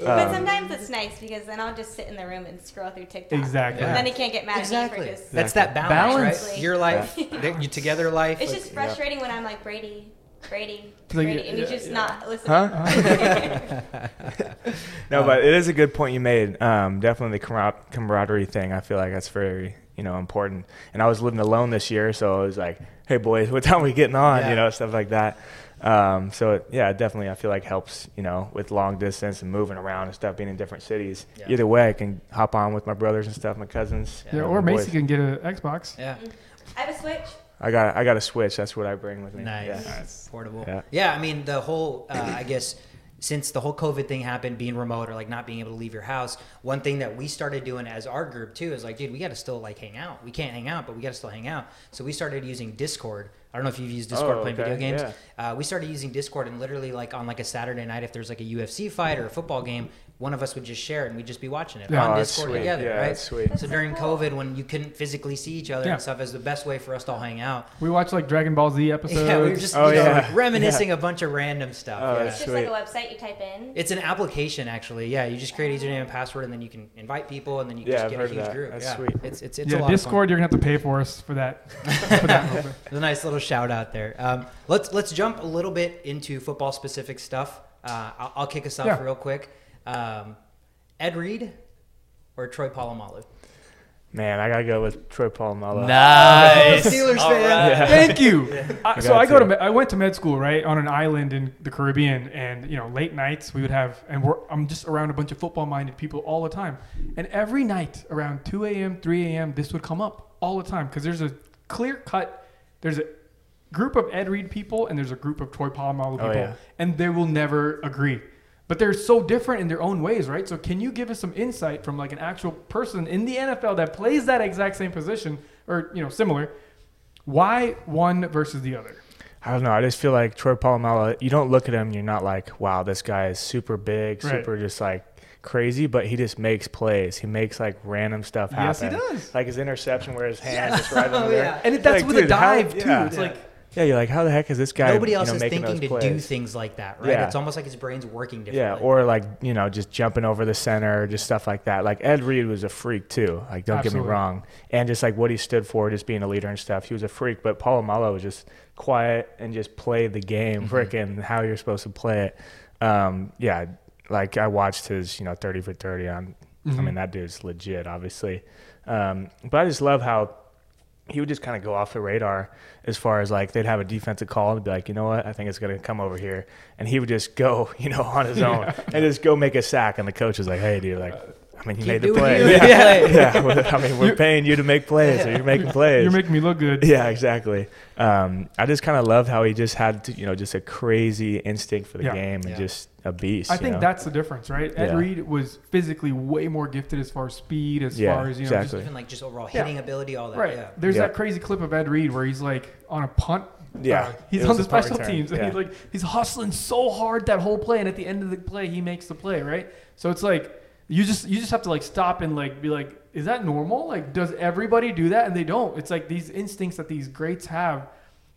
but Um, sometimes it's nice because then I'll just sit in the room and scroll through TikTok. Exactly. And then he can't get mad at Exactly. me for just. That's that balance, Balance. right? Your life, that you together life. It's like- just frustrating when I'm like Brady, Brady, Like, Brady, and he's yeah, just yeah. not listening. Huh? No, but it is a good point you made. Um, definitely the camar- camaraderie thing. I feel like that's very you know important. And I was living alone this year, so I was like, "Hey boys, what time we getting on?" Yeah. You know, stuff like that. Um, so it, yeah, definitely, I feel like helps you know with long distance and moving around and stuff, being in different cities. Yeah. Either way, I can hop on with my brothers and stuff, my cousins. Yeah, you know, or my Macy boys. can get an Xbox. yeah, I have a Switch. I got I got a switch. That's what I bring with me. nice, Yeah. portable. Yeah. Yeah. I mean the whole, uh, I guess, since the whole COVID thing happened, being remote or like not being able to leave your house, one thing that we started doing as our group too is like, dude, we got to still like hang out. We can't hang out, but we got to still hang out. So we started using Discord. I don't know if you've used Discord Oh, playing okay, video games. yeah. Uh, we started using Discord and literally like on like a Saturday night, if there's like a UFC fight or a football game, one of us would just share it and we'd just be watching it Yeah. on Oh, Discord sweet. together, Yeah, right? that's sweet. So during COVID, when you couldn't physically see each other Yeah. and stuff, is the best way for us to all hang out. We watched like Dragon Ball Z episodes. Yeah, we were just Oh, you know, yeah. like, reminiscing a bunch of random stuff. Oh, yeah. It's just like a website you type in. It's an application, actually. Yeah, you just create a username and password, and then you can invite people, and then you Yeah, just I've get a huge that. group. That's yeah, sweet. it's it's it's a yeah, lot Discord, you're gonna have to pay for us for that. for that of It's a nice little shout out there. Um, let's let's jump a little bit into football specific stuff. Uh, I'll, I'll kick us off Yeah. real quick. Um, Ed Reed or Troy Polamalu? Man, I gotta go with Troy Polamalu. Nice. Steelers fan. right. Yeah. Thank you. I, I so I got go to to. med- I went to med school right on an island in the Caribbean, and you know late nights we would have, and we're, I'm just around a bunch of football minded people all the time, and every night around 2 a.m. 3 a.m. this would come up all the time because there's a clear cut, there's a group of Ed Reed people and there's a group of Troy Polamalu people, Oh, yeah. and they will never agree. But they're so different in their own ways, right? So can you give us some insight from like an actual person in the NFL that plays that exact same position or you know similar? Why one versus the other? I don't know. I just feel like Troy Polamalu. You don't look at him, and you're not like, wow, this guy is super big, Right. super just like crazy. But he just makes plays. He makes like random stuff happen. Yes, he does. Like his interception where his hand Yes. is right Oh, there. yeah. And it, that's Like, with dude, a how- dive too. yeah. It's Yeah. like Yeah, you're like, how the heck is this guy? Nobody you else know, is making thinking to those do things like that, right? Yeah. It's almost like his brain's working differently. Yeah, or like you know, just jumping over the center, just stuff like that. Like Ed Reed was a freak too. Like don't get me wrong, and just like what he stood for, just being a leader and stuff. He was a freak, but Polamalu was just quiet and just played the game, Mm-hmm. frickin' how you're supposed to play it. Um, yeah, like I watched his you know thirty for thirty on. I Mhm. mean that dude's legit, obviously. Um, but I just love how he would just kind of go off the radar as far as like they'd have a defensive call and be like, you know what, I think it's gonna come over here, and he would just go, you know, on his own and just go make a sack, and the coach is like, hey, dude, like, I mean, he Keep made the doing play. you. Yeah, Yeah. yeah. I mean, we're paying you to make plays, so you're making plays. You're making me look good. yeah, exactly. Um, I just kind of loved how he just had, to, you know, just a crazy instinct for the Yeah. game and Yeah. just a beast. I you think know? that's the difference, right? Ed Yeah. Reed was physically way more gifted as far as speed, as Yeah, far as you know, exactly. Even like just overall Yeah. hitting ability, all that. right. Yeah. There's Yeah. that crazy clip of Ed Reed where he's like on a punt. Yeah, uh, he's on the special return, teams, and yeah. he's like he's hustling so hard that whole play, and at the end of the play, he makes the play, right? So it's like you just you just have to like stop and like be like, is that normal? Like, does everybody do that? And they don't. It's like these instincts that these greats have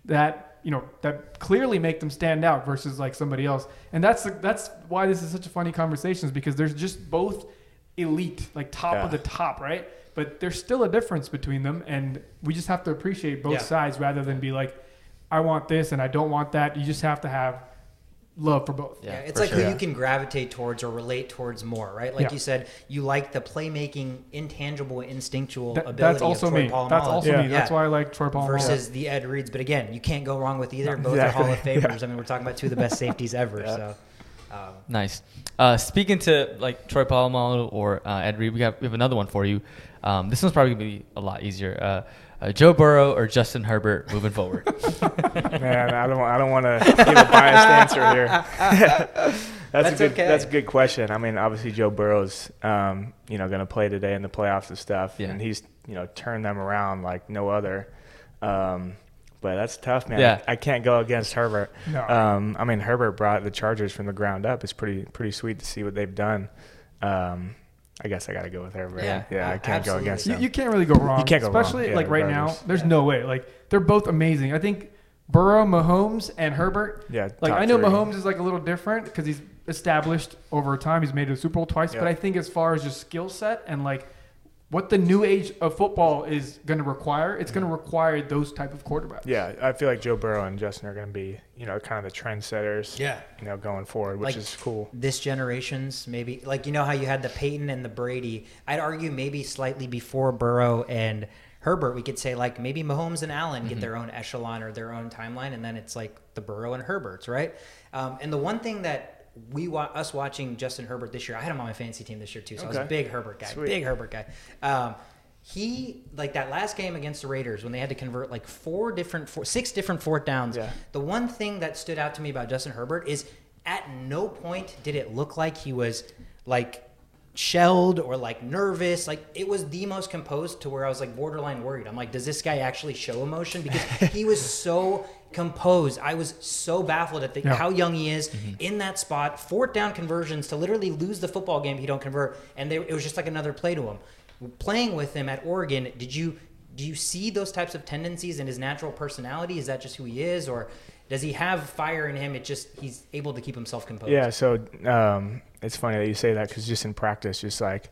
that you know that clearly make them stand out versus like somebody else. And that's that's why this is such a funny conversation is because there's just both elite, like top Yeah. of the top, right? But there's still a difference between them, and we just have to appreciate both Yeah. sides rather than be like, I want this and I don't want that. You just have to have love for both. Yeah, Yeah, it's for like sure. who you can gravitate towards or relate towards more, right? Like Yeah. you said, you like the playmaking, intangible, instinctual That- ability. that's also of Troy me. Polamalu. That's also Yeah. me. That's Yeah. why I like Troy Polamalu. versus the Ed Reeds. But again, you can't go wrong with either. Both Exactly. are Hall of Yeah. Famers. I mean, we're talking about two of the best safeties ever. Yeah. So, um, Nice. Uh, speaking to like Troy Polamalu or uh, Ed Reed, we have we have another one for you. Um, this one's probably gonna be a lot easier. Uh, uh, Joe Burrow or Justin Herbert moving forward. Man, I don't, I don't want to give a biased answer here. that's, That's a good, okay. that's a good question. I mean, obviously Joe Burrow's, um, you know, going to play today in the playoffs and stuff, Yeah. and he's, you know, turned them around like no other. Um, but that's tough, man. Yeah. I, can't go against Herbert. No. Um, I mean, Herbert brought the Chargers from the ground up. It's pretty, pretty sweet to see what they've done. Um, I guess I got to go with Herbert. Yeah, yeah, I a- can't absolutely. go against you, him. you can't really go wrong. You can't go wrong, Especially yeah, like right now, there's Yeah. no way. Like they're both amazing. I think Burrow, Mahomes, and Herbert. yeah, Like I know three. Mahomes is like a little different because he's established over time. He's made it a Super Bowl twice. But I think as far as just skill set and like what the new age of football is going to require, it's going to require those type of quarterbacks. Yeah, I feel like Joe Burrow and Justin are going to be, you know, kind of the trendsetters. Yeah. You know, going forward, which Like- is cool. this generation's maybe like you know how you had the Peyton and the Brady. I'd argue maybe slightly before Burrow and Herbert, we could say like maybe Mahomes and Allen get their own echelon or their own timeline, and then it's like the Burrow and Herberts, right? Um, and the one thing that we wa- us watching Justin Herbert this year, I had him on my fantasy team this year too, so I was a big Herbert guy, Sweet. big Herbert guy. Um, he like that last game against the Raiders when they had to convert like four different, four, six different fourth downs. Yeah. The one thing that stood out to me about Justin Herbert is at no point did it look like he was like shelled or like nervous. Like it was the most composed to where I was like borderline worried. I'm like, does this guy actually show emotion? Because he was so composed. I was so baffled at the, Yeah. how young he is in that spot. Fourth down conversions to literally lose the football game if you don't convert, and they, it was just like another play to him. Playing with him at Oregon, did you do you see those types of tendencies in his natural personality? Is that just who he is, or does he have fire in him? It just he's able to keep himself composed. Yeah, so um, it's funny that you say that because just in practice, just like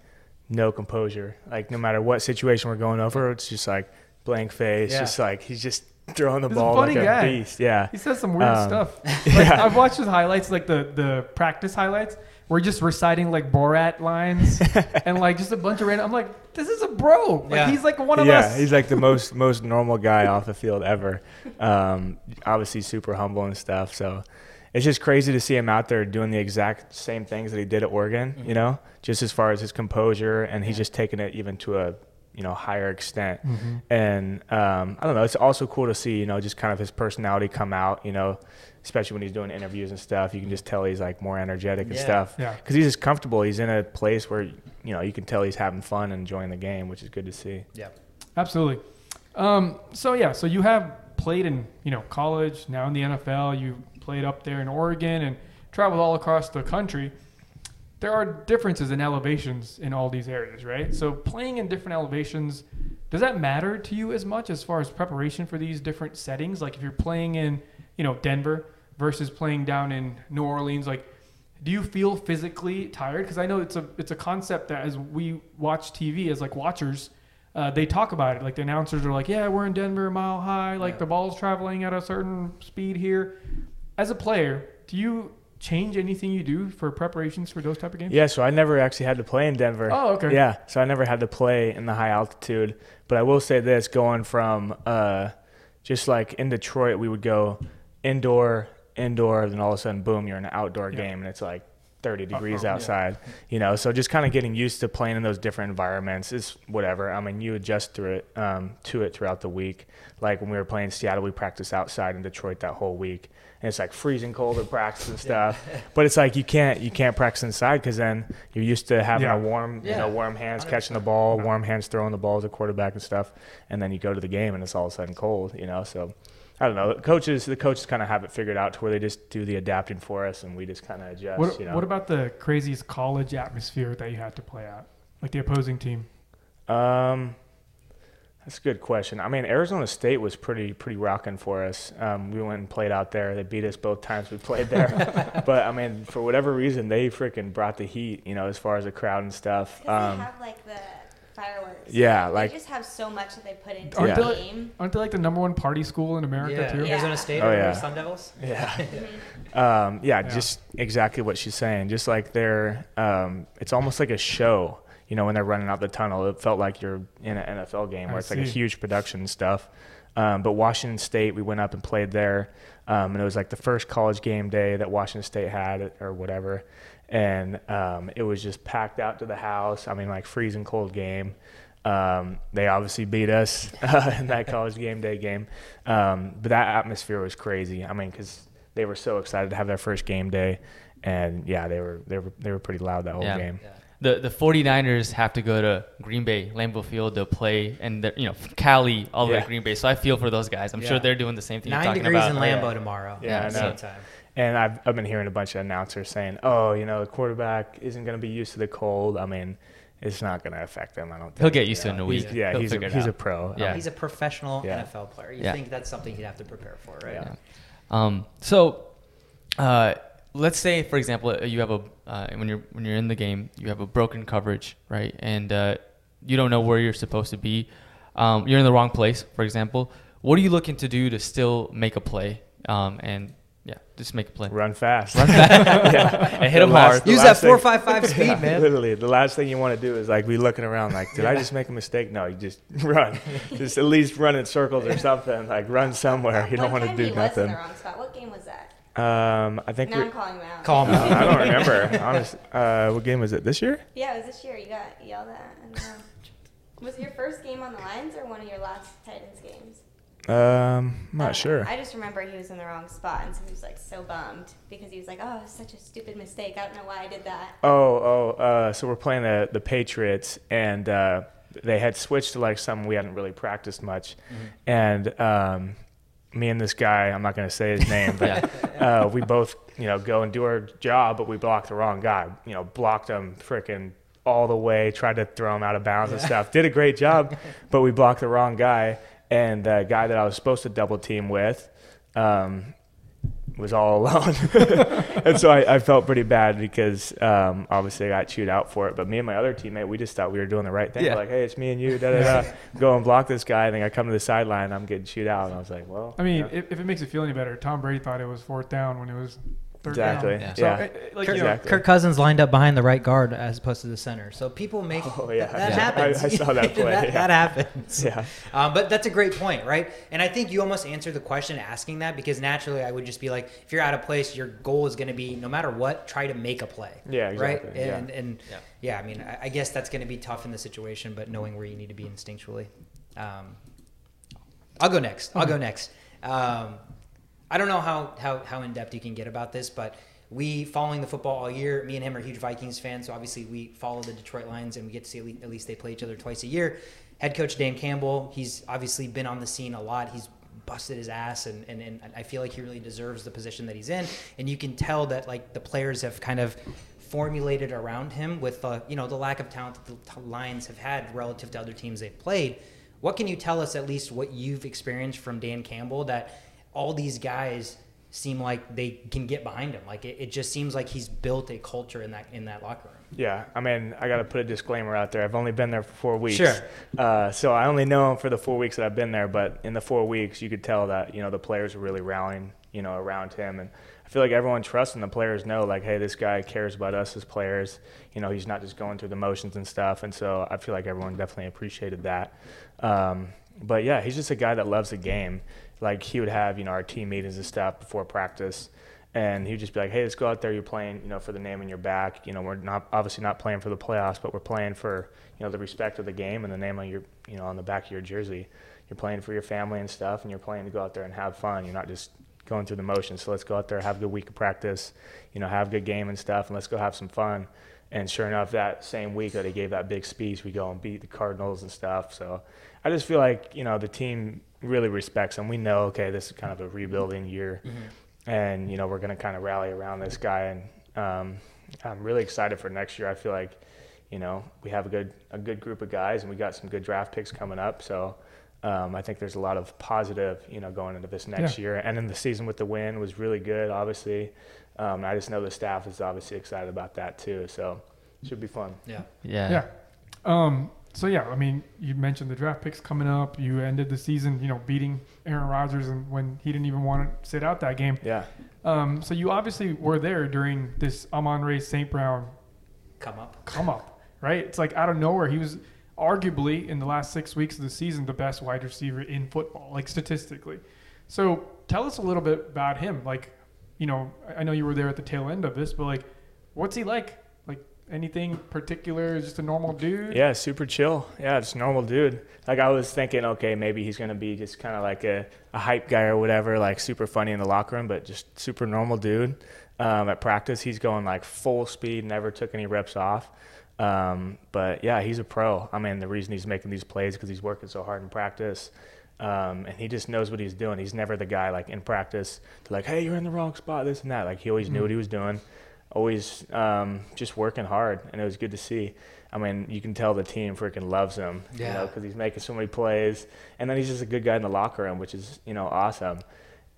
no composure. Like no matter what situation we're going over, it's just like blank face. Yeah. Just like he's just throwing the He's a ball funny like guy. a beast. Yeah. He says some weird Um, stuff. Like, yeah. I've watched his highlights, like the the practice highlights. We're just reciting like Borat lines and like just a bunch of random. I'm like, this is a bro. Like Yeah. he's like one of us. yeah, us. he's like the most most normal guy off the field ever. Um, obviously super humble and stuff. So it's just crazy to see him out there doing the exact same things that he did at Oregon. Mm-hmm. You know, just as far as his composure, and he's just taking it even to a you know higher extent. Mm-hmm. And um, I don't know. It's also cool to see you know just kind of his personality come out. You know. Especially when he's doing interviews and stuff, you can just tell he's like more energetic and Yeah. stuff. Yeah. Because he's just comfortable. He's in a place where you know you can tell he's having fun and enjoying the game, which is good to see. yeah. Absolutely. Um, so yeah, so you have played in you know college, now in the NFL. You played up there in Oregon and traveled all across the country. There are differences in elevations in all these areas, right? So playing in different elevations, does that matter to you as much as far as preparation for these different settings? Like if you're playing in you know Denver versus playing down in New Orleans, like do you feel physically tired? Because I know it's a it's a concept that as we watch TV as like watchers, uh, they talk about it. Like the announcers are like, "Yeah, we're in Denver, mile high. Like Yeah. the ball's traveling at a certain speed here." As a player, do you change anything you do for preparations for those type of games? Yeah, so I never actually had to play in Denver. Oh, okay. Yeah, so I never had to play in the high altitude. But I will say this: going from uh, just like in Detroit, we would go indoor, indoor, then all of a sudden, boom, you're in an outdoor Yeah. game, and it's like 30 degrees oh, yeah. outside, you know. So just kind of getting used to playing in those different environments is whatever. I mean, you adjust through it um, to it throughout the week. Like when we were playing Seattle, we practiced outside in Detroit that whole week, and it's like freezing cold at practice and stuff. but it's like you can't you can't practice inside because then you're used to having Yeah. a warm you know warm hands catching the ball, warm hands throwing the ball as a quarterback and stuff, and then you go to the game and it's all of a sudden cold, you know. So I don't know. The coaches the coaches kind of have it figured out to where they just do the adapting for us and we just kind of adjust. What, you know. what about the craziest college atmosphere that you had to play at? Like the opposing team? Um, that's a good question. I mean, Arizona State was pretty pretty rocking for us. Um, we went and played out there. They beat us both times we played there. but I mean, for whatever reason, they freaking brought the heat. You know, as far as the crowd and stuff. Because Um, they have like the fireworks. yeah, they like- just have so much that they put into Aren't the they game. Aren't they like the number one party school in America yeah. too? Yeah. Arizona State Oh, or yeah. Sun Devils. yeah. Mm-hmm. Um, yeah, Yeah. just exactly what she's saying. Just like they're, um, it's almost like a show. You know, when they're running out the tunnel, it felt like you're in an NFL game where I it's like a huge production and stuff. Um, but Washington State, we went up and played there, um, and it was like the first college game day that Washington State had, or whatever. And um, it was just packed out to the house. I mean, like freezing cold game. Um, they obviously beat us in that college game day game, um, but that atmosphere was crazy. I mean, because they were so excited to have their first game day, and yeah, they were they were they were pretty loud that whole Yeah. game. Yeah. The the 49ers have to go to Green Bay, Lambeau Field to play, and they're, you know Cali all the way to Green Bay. So I feel for those guys. I'm sure they're doing the same thing you're Nine talking degrees about. in Oh, yeah. Lambeau tomorrow. Yeah, at I know. same time. And I've I've been hearing a bunch of announcers saying, "Oh, you know, the quarterback isn't going to be used to the cold." I mean, it's not going to affect him. I don't. Think. He'll get used to You it in a week. he's- Yeah, he's a, he's a pro. Yeah. mean, He's a professional Yeah. NFL player. You Yeah. think that's something he'd have to prepare for, right? Yeah. Um, so, uh, let's say, for example, uh, you have a uh, when you're when you're in the game, you have a broken coverage, right? And uh, you don't know where you're supposed to be. Um, you're in the wrong place, for example. What are you looking to do to still make a play? Um, and yeah, just make a play. run fast. run and hit The them last- hard. the Use that four thing- five five speed, Yeah, man. Literally, the last thing you want to do is like be looking around, like, did I just make a mistake? No, you just run. just at least run in circles or something. Like run somewhere. You don't want to do he was in nothing. the wrong spot. What game was that? Um, I think Now we. I'm calling him out. Call me. I don't remember. Honest. Uh, what game was it? This year? Yeah, it was this year. You got yelled at. I don't. Was it your first game on the lines or one of your last Titans games? Um, I'm I don't know. sure. I just remember he was in the wrong spot, and so he was like so bummed because he was like, "Oh, was such a stupid mistake. I don't know why I did that." Oh, oh. Uh, so we're playing the the Patriots, and uh, they had switched to like something we hadn't really practiced much, and um, me and this guy, I'm not going to say his name, but uh, we both, you know, go and do our job, but we blocked the wrong guy. You know, blocked him freaking all the way, tried to throw him out of bounds and stuff. Did a great job, but we blocked the wrong guy, and the guy that I was supposed to double team with. Um, was all alone. and so I, I felt pretty bad because um, obviously I got chewed out for it. But me and my other teammate, we just thought we were doing the right thing. Yeah. Like, hey, it's me and you, da da da. Go and block this guy. And then I come to the sideline, I'm getting chewed out. And I was like, well. I mean, yeah. if, if it makes you feel any better, Tom Brady thought it was fourth down when it was third exactly. down. Yeah. So, Yeah. eh, like, Kirk, you know, Exactly. Kirk Cousins lined up behind the right guard as opposed to the center. So people make Oh, yeah. that, that Yeah. happens. I- I saw that play, that, yeah. that happens. Yeah. Um, but that's a great point, right? And I think you almost answered the question asking that because naturally I would just be like, if you're out of place, your goal is going to be no matter what, try to make a play. Yeah, exactly, Right. yeah. And and Yeah. yeah, I mean, I, I guess that's going to be tough in the situation, but knowing where you need to be instinctually. Um, I'll go next. I'll go next. Um, I don't know how, how, how in depth you can get about this, but we following the football all year. Me and him are huge Vikings fans, so obviously we follow the Detroit Lions and we get to see at least, they play each other twice a year. Head coach Dan Campbell, he's obviously been on the scene a lot. He's busted his ass, and, and, and I feel like he really deserves the position that he's in. And you can tell that like the players have kind of formulated around him with uh, you know the lack of talent that the Lions have had relative to other teams they've played. What can you tell us at least what you've experienced from Dan Campbell that all these guys seem like they can get behind him? Like it, it just seems like he's built a culture in that in that locker room. Yeah, I mean, I got to put a disclaimer out there. I've only been there for four weeks. Sure. Uh, so I only know him for the four weeks that I've been there, but in the four weeks, you could tell that, you know, the players are really rallying, you know, around him. And I feel like everyone trusts and the players know, like, hey, this guy cares about us as players. You know, he's not just going through the motions and stuff. And so I feel like everyone definitely appreciated that. Um, but yeah, he's just a guy that loves the game. Like he would have, you know, our team meetings and stuff before practice. and he'd just be like, "Hey, let's go out there. You're playing, you know, for the name in your back. You know, we're not obviously not playing for the playoffs, but we're playing for you know the respect of the game and the name on your you know on the back of your jersey. You're playing for your family and stuff, and you're playing to go out there and have fun. You're not just going through the motions. So let's go out there, have a good week of practice, you know, have a good game and stuff, and let's go have some fun." And sure enough, that same week that he gave that big speech, we go and beat the Cardinals and stuff. So I just feel like you know the team really respects him. We know, okay, this is kind of a rebuilding year, and you know we're going to kind of rally around this guy. And um, I'm really excited for next year. I feel like you know we have a good a good group of guys, and we got some good draft picks coming up. So. Um, I think there's a lot of positive, you know, going into this next Yeah. year. And then the season with the win was really good, obviously. Um, I just know the staff is obviously excited about that too. So it should be fun. Yeah. Yeah. Yeah. Um, so yeah, I mean, you mentioned the draft picks coming up. You ended the season, you know, beating Aaron Rodgers, and when he didn't even want to sit out that game. Yeah. Um, so you obviously were there during this Amon-Ra St. Brown Come up. come up, right? It's like out of nowhere. He was arguably in the last six weeks of the season the best wide receiver in football, like statistically. So tell us a little bit about him. Like, you know, I I know you were there at the tail end of this, but like, what's he like? Anything particular? Just a normal dude? Yeah, super chill. Yeah, just normal dude. Like I was thinking, okay, maybe he's gonna be just kind of like a, a hype guy or whatever, like super funny in the locker room, but just super normal dude. Um, at practice, he's going like full speed, never took any reps off. Um, but yeah, he's a pro. I mean, the reason he's making these plays because he's working so hard in practice. Um, and he just knows what he's doing. He's never the guy like in practice to like, hey, you're in the wrong spot, this and that. Like he always knew what he was doing, always um, just working hard, and it was good to see. I mean, you can tell the team freaking loves him, you Yeah. know, because he's making so many plays, and then he's just a good guy in the locker room, which is you know awesome.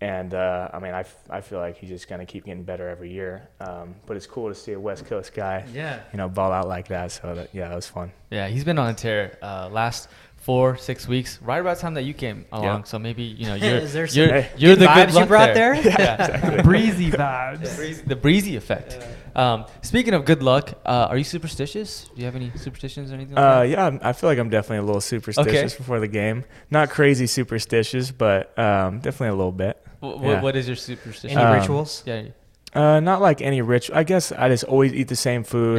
And uh, I mean, I, f- I feel like he's just gonna keep getting better every year. Um, but it's cool to see a West Coast guy, Yeah. you know, ball out like that. So that, yeah, that was fun. Yeah, he's been on a tear uh, last four, six weeks, right about the time that you came along. Yeah. So maybe you know you're Is there some you're, Hey. you're the vibes good you luck brought there. there? Yeah, Breezy vibes. the, breezy, the breezy effect. Um, speaking of good luck, uh, are you superstitious? Do you have any superstitions or anything? Like Uh, that? yeah, I'm- I feel like I'm definitely a little superstitious before the game. Not crazy superstitious, but um, definitely a little bit. Wh- wh- yeah. what is your superstition? Any Um, rituals? yeah, Uh, not like any rich. I guess I just always eat the same food.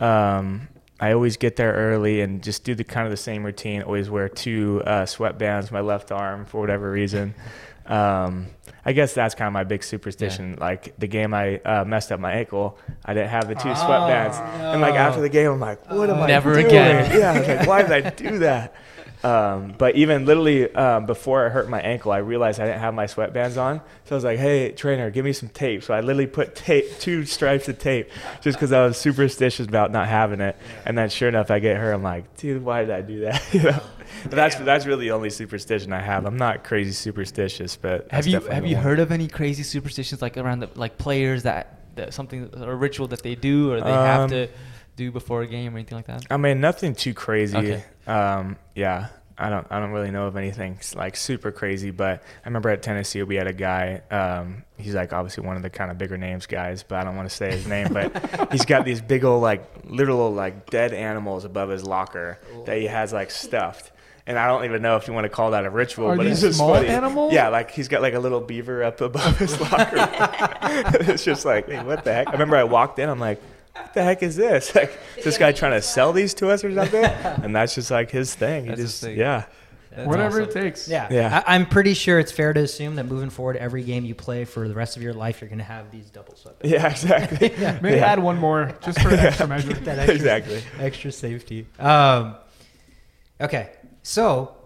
yeah. Um, I always get there early and just do the kind of the same routine. Always wear two uh, sweatbands my left arm for whatever reason. Um, I guess that's kind of my big superstition. Like the game I uh, messed up my ankle, I didn't have the two sweatbands, and like after the game, I'm like, what am I Never again. Yeah, I was like, why did I do that? Um, but even literally um, before I hurt my ankle, I realized I didn't have my sweatbands on. So I was like, "Hey, trainer, give me some tape." So I literally put tape, two stripes of tape, just because I was superstitious about not having it. And then, sure enough, I get hurt. I'm like, "Dude, why did I do that?" you know. That's that's really the only superstition I have. I'm not crazy superstitious, but Have you have you one. heard of any crazy superstitions like around the like players that, that something a ritual that they do or they have Um, to do before a game or anything like that? I mean, nothing too crazy. Okay. Um, yeah, I don't, I don't really know of anything like super crazy. But I remember at Tennessee we had a guy. Um, he's like obviously one of the kind of bigger names guys, but I don't want to say his name. But he's got these big old like literal like dead animals above his locker that he has like stuffed. And I don't even know if you want to call that a ritual, Are but it's these just small funny. animals? Yeah, like he's got like a little beaver up above his locker. it's just like, hey, what the heck? I remember I walked in, I'm like, what the heck is this? Like, is this guy trying to sell these to us or something? And that's just like his thing. He That's his just, thing. yeah. That's Whatever awesome. it takes. Yeah. Yeah. I, I'm pretty sure it's fair to assume that moving forward, every game you play for the rest of your life, you're going to have these double sweatbands. Yeah, exactly. yeah. Maybe Yeah. add one more just for extra measure. That extra- exactly. extra safety. Um, okay, so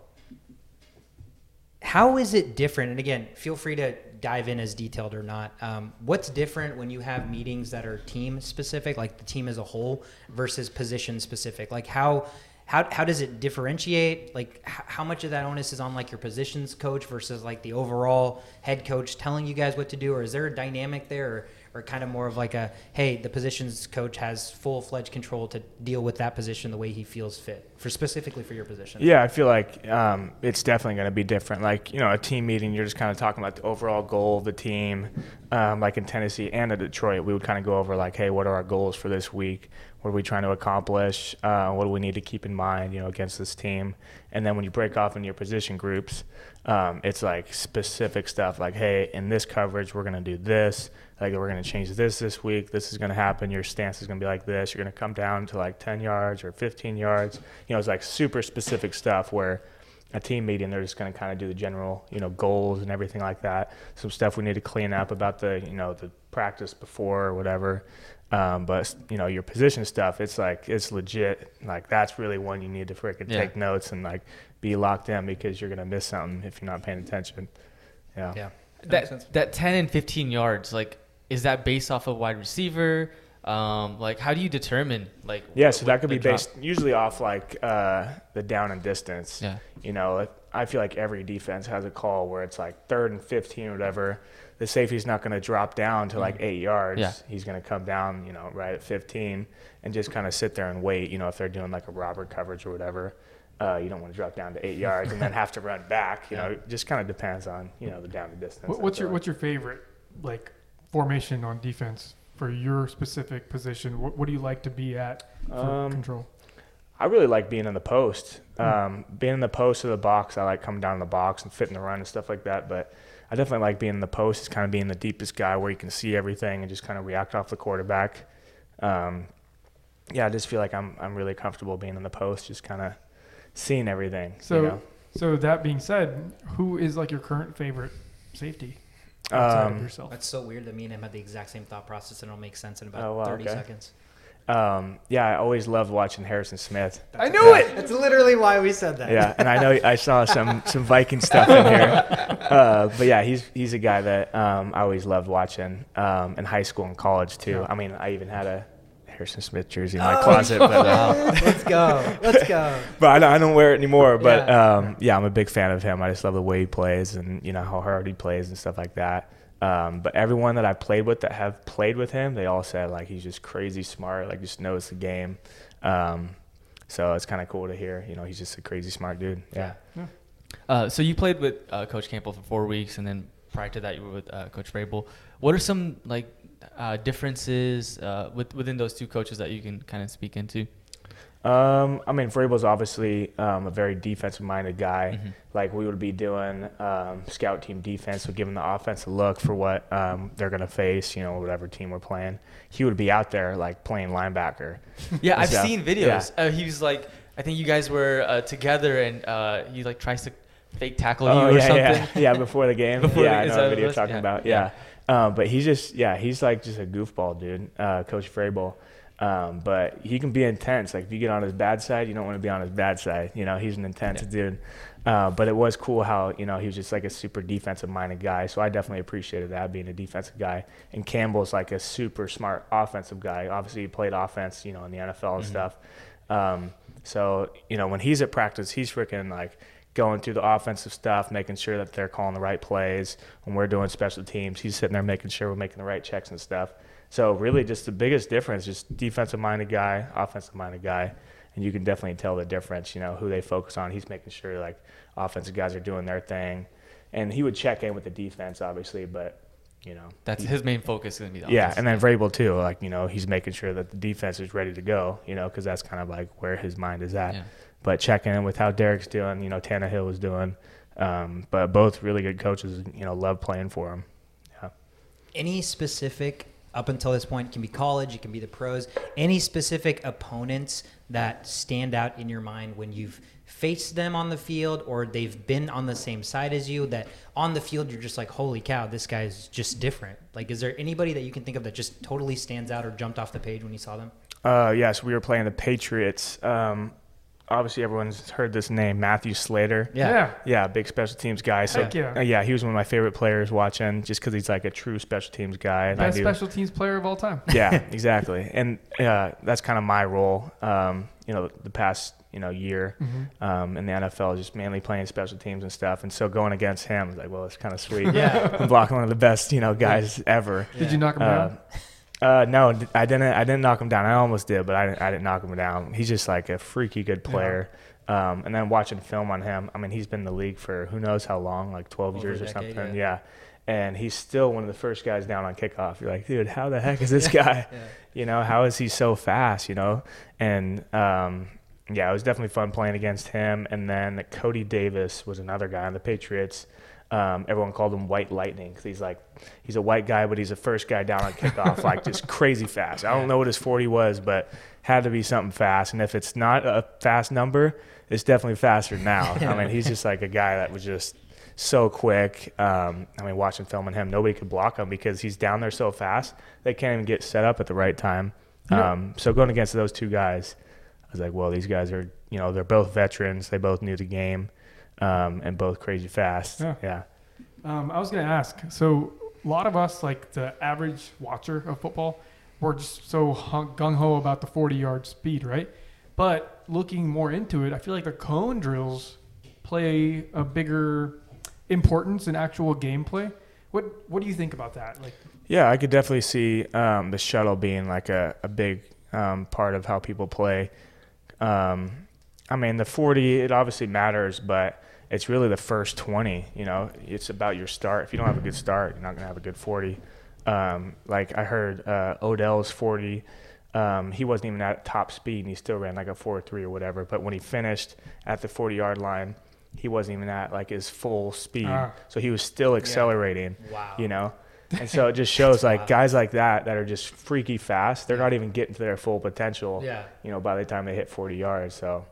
how is it different? And again, feel free to dive in as detailed or not. Um, what's different when you have meetings that are team specific, like the team as a whole, versus position specific? Like how how how does it differentiate? Like h- how much of that onus is on like your positions coach versus like the overall head coach telling you guys what to do, or is there a dynamic there? Or, or kind of more of like a hey the positions coach has full fledged control to deal with that position the way he feels fit for specifically for your position Yeah, I feel like um, it's definitely going to be different. Like, you know, a team meeting, you're just kind of talking about the overall goal of the team. Um, like in Tennessee and in Detroit, we would kind of go over, like, hey, what are our goals for this week? What are we trying to accomplish? Uh, what do we need to keep in mind, you know, against this team? And then when you break off into your position groups, um, it's like specific stuff like, hey, in this coverage, we're going to do this. Like, we're going to change this this week. This is going to happen. Your stance is going to be like this. You're going to come down to like 10 yards or 15 yards. You know, it's like super specific stuff where a team meeting, they're just going to kind of do the general, you know, goals and everything like that. Some stuff we need to clean up about the, you know, the practice before or whatever. Um, but you know, your position stuff, it's like it's legit. Like that's really one you need to freaking Yeah. take notes and like be locked in because you're gonna miss something if you're not paying attention. Yeah. Yeah. That makes sense. That that 10 and 15 yards, like, is that based off of wide receiver? Um, like, how do you determine like? Yeah, so that could the be drop- based usually off like uh, the down and distance. Yeah. You know, I feel like every defense has a call where it's like third and 15 or whatever. The safety's not going to drop down to like eight yards. Yeah. He's going to come down, you know, right at 15 and just kind of sit there and wait. You know, if they're doing like a robber coverage or whatever, uh, you don't want to drop down to eight yards and then have to run back. You know, it just kind of depends on, you know, the down and distance. What's your what's your favorite like formation on defense for your specific position? What, what do you like to be at for Um, control? I really like being in the post. Um, being in the post of the box, I like coming down in the box and fitting the run and stuff like that. But I definitely like being in the post. It's kind of being the deepest guy where you can see everything and just kind of react off the quarterback. Um, yeah, I just feel like I'm I'm really comfortable being in the post, just kind of seeing everything. So, you know? so that being said, who is like your current favorite safety outside of Um, yourself? That's so weird that me and him had the exact same thought process and it'll make sense in about Oh, wow, 30 okay. seconds. um, yeah, I always loved watching Harrison Smith. I knew it. That's literally why we said that. Yeah, and I know I saw some some Viking stuff in here, uh, but yeah, he's he's a guy that um, I always loved watching um, in high school and college too. I mean, I even had a Harrison Smith jersey in my closet, but, uh, Let's go. Let's go. but I, don't, I don't wear it anymore. But Yeah. um, yeah, I'm a big fan of him. I just love the way he plays and you know how hard he plays and stuff like that. Um, but everyone that I played with that have played with him, they all said like he's just crazy smart, like just knows the game. Um, so it's kind of cool to hear. You know, he's just a crazy smart dude. Yeah. Uh, so you played with uh, Coach Campbell for four weeks, and then prior to that, you were with uh, Coach Vrabel. What are some like uh, differences uh, with, within those two coaches that you can kind of speak into? Um, I mean, Vrabel's obviously um, a very defensive-minded guy. Mhm. Like we would be doing um, scout team defense, so giving the offense a look for what um, they're gonna face. You know, whatever team we're playing. He would be out there like playing linebacker. Yeah, I've stuff. seen videos. Uh, he was like, I think you guys were uh, together, and uh, he like tries to fake tackle you oh or yeah, something. yeah, yeah. Before the game. Before yeah, the- I know what video you're talking Yeah. about. Yeah. Yeah. Um, but he's just yeah, he's like just a goofball dude, uh, Coach Vrabel. Um, but he can be intense. Like if you get on his bad side, you don't want to be on his bad side. You know, he's an intense Yeah. dude. Uh, but it was cool how you know he was just like a super defensive minded guy. So I definitely appreciated that being a defensive guy. And Campbell's like a super smart offensive guy. Obviously, he played offense, you know, in the NFL and Mhm. stuff. Um, so you know, when he's at practice, he's freaking like going through the offensive stuff, making sure that they're calling the right plays. When we're doing special teams, he's sitting there making sure we're making the right checks and stuff. So really, just the biggest difference, just defensive minded guy, offensive minded guy, and you can definitely tell the difference. You know who they focus on. He's making sure like offensive guys are doing their thing, and he would check in with the defense, obviously, but you know That's he- his main focus is gonna be the yeah, and then Vrabel too. Like you know, he's making sure that the defense is ready to go. You know, because that's kind of like where his mind is at. Yeah. But checking in with how Derrick's doing, you know, Tannehill was doing. Um, but both really good coaches. You know, love playing for him. Yeah. Any specific, up until this point, it can be college, it can be the pros, any specific opponents that stand out in your mind when you've faced them on the field or they've been on the same side as you that on the field you're just like, holy cow, this guy's just different. Like, is there anybody that you can think of that just totally stands out or jumped off the page when you saw them? Uh, yes, we were playing the Patriots. Um, obviously, everyone's heard this name, Matthew Slater. yeah. Yeah, big special teams guy. So Heck yeah. uh, yeah, he was one of my favorite players watching, just because he's like a true special teams guy. And Best I do. special teams player of all time. yeah, exactly. And uh, that's kind of my role. Um, you know, the past you know year Mhm. um, in the NFL, just mainly playing special teams and stuff. And so going against him, was like, well, it's kind of sweet. Yeah. I'm blocking one of the best you know guys ever. Did you knock him Uh, down? Uh, no, I didn't. I didn't knock him down. I almost did, but I didn't, I didn't knock him down. He's just like a freaky good player. Um, and then watching film on him, I mean, he's been in the league for who knows how long, like 12 Over years or decade, something. yeah. Yeah. And he's still one of the first guys down on kickoff. You're like, dude, how the heck is this guy? You know, how is he so fast? You know, and um, yeah, it was definitely fun playing against him. And then Cody Davis was another guy on the Patriots. Um, everyone called him White Lightning because he's like he's a white guy, but he's the first guy down on kickoff, like just crazy fast. I don't know what his 40 was, but had to be something fast. And if it's not a fast number, it's definitely faster now. I mean, he's just like a guy that was just so quick. Um, I mean, watching film on him, nobody could block him because he's down there so fast. They can't even get set up at the right time. Um, so going against those two guys, I was like, well, these guys are, you know, they're both veterans. They both knew the game, um, and both crazy fast. Yeah. yeah. Um, I was going to ask. So a lot of us, like the average watcher of football, we're just so gung ho about the 40 yard speed, right? But looking more into it, I feel like the cone drills play a bigger importance in actual gameplay. What What do you think about that? Like, Yeah, I could definitely see um, the shuttle being like a, a big um, part of how people play. Um, I mean, the 40, it obviously matters, but it's really the first 20. You know, it's about your start. If you don't have a good start, you're not going to have a good 40. Um, like I heard uh, Odell's 40. Um, he wasn't even at top speed, and he still ran like a 4-3 or whatever. But when he finished at the 40-yard line, he wasn't even at like his full speed. Ah. So he was still accelerating. Wow. You know, and so it just shows like wild. guys like that that are just freaky fast. They're not even getting to their full potential. Yeah. You know, by the time they hit 40 yards. So,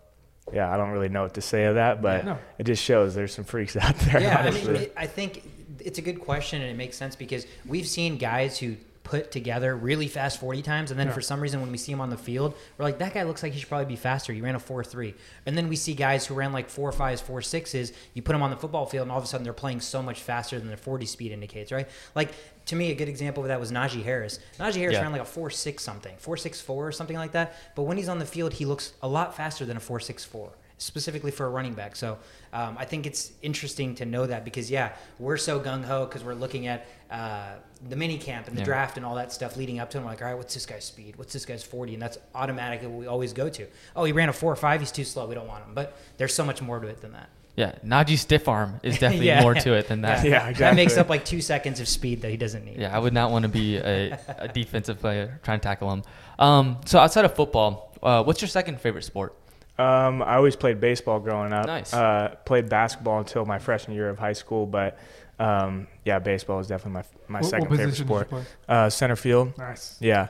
yeah, I don't really know what to say of that, but No. it just shows there's some freaks out there. Yeah, I, mean, it, I think it's a good question and it makes sense because we've seen guys who put together really fast 40 times and then Yeah. for some reason when we see him on the field we're like that guy looks like he should probably be faster. He ran a 4-3 and then we see guys who ran like 4 5s 4 6s you put them on the football field and all of a sudden they're playing so much faster than their 40 speed indicates right? Like to me a good example of that was Najee Harris. Najee Harris Yeah. ran like a 4 6 something 4 6 4 or something like that. But when he's on the field he looks a lot faster than a 4 6 4 specifically for a running back. So um, I think it's interesting to know that because yeah, we're so gung ho because we're looking at uh, the mini camp and the Yeah. draft and all that stuff leading up to. it. I'm like, all right, what's this guy's speed? What's this guy's 40? And that's automatically what we always go to. Oh, he ran a four or five. He's too slow. We don't want him. But there's so much more to it than that. Yeah, Najee stiff arm is definitely Yeah. more to it than that. Yeah, exactly. That makes up like two seconds of speed that he doesn't need. Yeah, I would not want to be a, a defensive player trying to tackle him. Um, so outside of football, uh, what's your second favorite sport? Um, I always played baseball growing up. Nice. Uh, played basketball until my freshman year of high school, but um, yeah, baseball is definitely my my what, second what favorite position did you sport. Uh, center field. Nice. Yeah.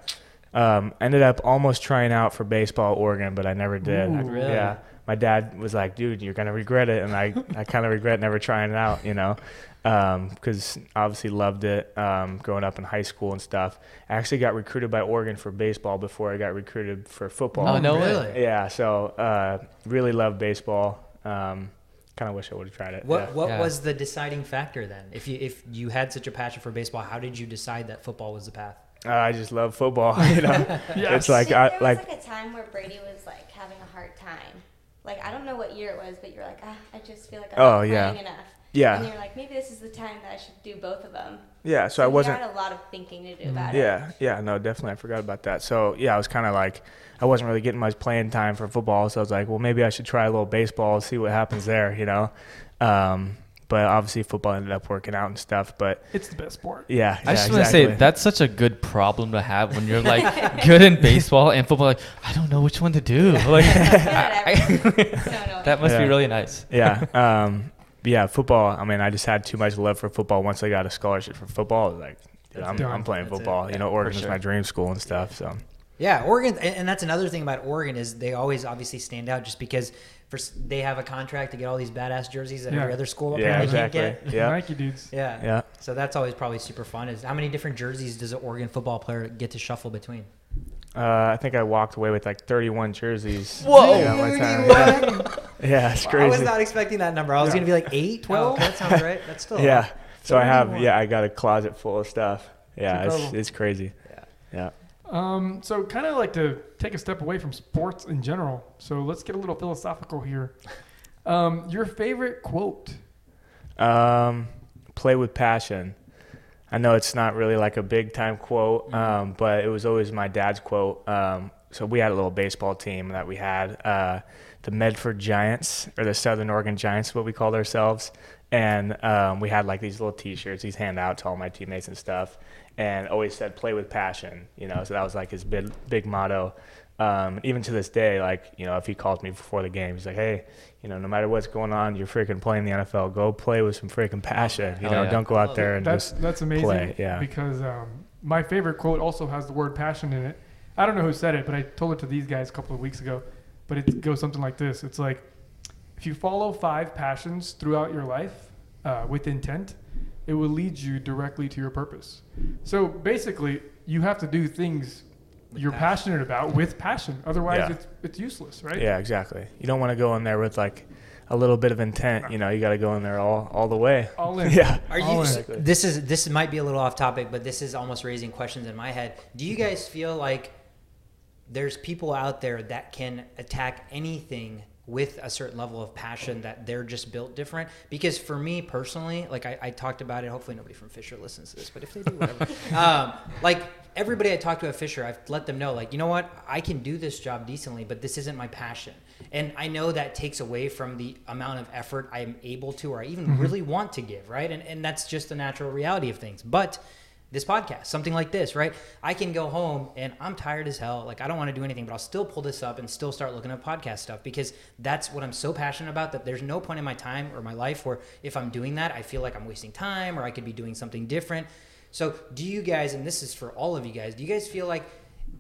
Um, ended up almost trying out for baseball at Oregon, but I never did. Ooh. Really? Yeah. My dad was like, dude, you're going to regret it. And I, I kind of regret never trying it out, you know, because obviously loved it um, growing up in high school and stuff. I actually got recruited by Oregon for baseball before I got recruited for football. Oh, no really? Yeah. So uh, really love baseball. Um, kind of wish I would have tried it. What yeah. what Yeah. was the deciding factor then? If you if you had such a passion for baseball, how did you decide that football was the path? Uh, I just love football. You know, it's like there I was like like, a time where Brady was like having a hard time. Like I don't know what year it was, but you're like, ah, I just feel like I'm Oh, not yeah. playing enough. Yeah. And you're like, maybe this is the time that I should do both of them. yeah. So I wasn't. had a lot of thinking to do about it. Yeah, yeah, no, definitely. I forgot about that. So yeah, I was kind of like, I wasn't really getting much playing time for football, so I was like, well, maybe I should try a little baseball, see what happens there, you know. Um, but obviously, football ended up working out and stuff. But It's the best sport. yeah, I just yeah, want to say that's such a good problem to have when you're like good in baseball and football. Like I don't know which one to do. Like Good I- at everything. that must be really nice. yeah, um, but yeah, football. I mean, I just had too much love for football. Once I got a scholarship for football, I was like, dude, I'm. I'm playing That's it. football. Yeah, you know, Oregon's sure. my dream school and stuff. So Yeah, Oregon, and, and that's another thing about Oregon is they always obviously stand out just because for they have a contract to get all these badass jerseys that Yeah. every other school Yeah, apparently exactly. can't get. Yeah. Nike dudes. Yeah. yeah, So that's always probably super fun. Is how many different jerseys does an Oregon football player get to shuffle between? Uh, I think I walked away with like 31 jerseys. Whoa! Yeah, one time. yeah. yeah, it's I was not expecting that number. I was Yeah. gonna be like eight, twelve. that sounds right. That's still yeah. So I have yeah, I got a closet full of stuff. Yeah, it's, incredible. it's crazy. Yeah. Yeah. Um, so kind of like to take a step away from sports in general. So let's get a little philosophical here. Um, your favorite quote? Um, play with passion. I know it's not really like a big time quote, um, but it was always my dad's quote. Um, so we had a little baseball team that we had, uh, the Medford Giants or the Southern Oregon Giants, what we called ourselves. And um, we had like these little T-shirts, these hand out to all my teammates and stuff. and always said play with passion. You know, so that was like his big big motto. Um, even to this day, like you know, if he calls me before the game, he's like, "Hey, you know, no matter what's going on, you're freaking playing the NFL. Go play with some freaking passion. You Hell know, yeah. don't go out there and That's just that's amazing. play, yeah. Because um, my favorite quote also has the word passion in it. I don't know who said it, but I told it to these guys a couple of weeks ago. But it goes something like this: It's like if you follow five passions throughout your life uh, with intent, it will lead you directly to your purpose. So basically, you have to do things With you're passion. passionate about with passion. Otherwise, Yeah. it's it's useless, right? Yeah, exactly. You don't want to go in there with like a little bit of intent. You know, you got to go in there all all the way. All in. Yeah. Are All you? in. Exactly. This is this might be a little off topic, but this is almost raising questions in my head. Do you guys feel like there's people out there that can attack anything with a certain level of passion that they're just built different? Because for me personally, like I, I talked about it. Hopefully nobody from Fisher listens to this, but if they do, whatever. um, like everybody I talk to at Fisher, I've let them know, like you know what, I can do this job decently, but this isn't my passion. And I know that takes away from the amount of effort I'm able to or I even mm-hmm. really want to give, right? And and that's just the natural reality of things. But this podcast, something like this, right? I can go home and I'm tired as hell. Like I don't want to do anything, but I'll still pull this up and still start looking at podcast stuff because that's what I'm so passionate about that there's no point in my time or my life where if I'm doing that, I feel like I'm wasting time or I could be doing something different. So, do you guys, and this is for all of you guys, do you guys feel like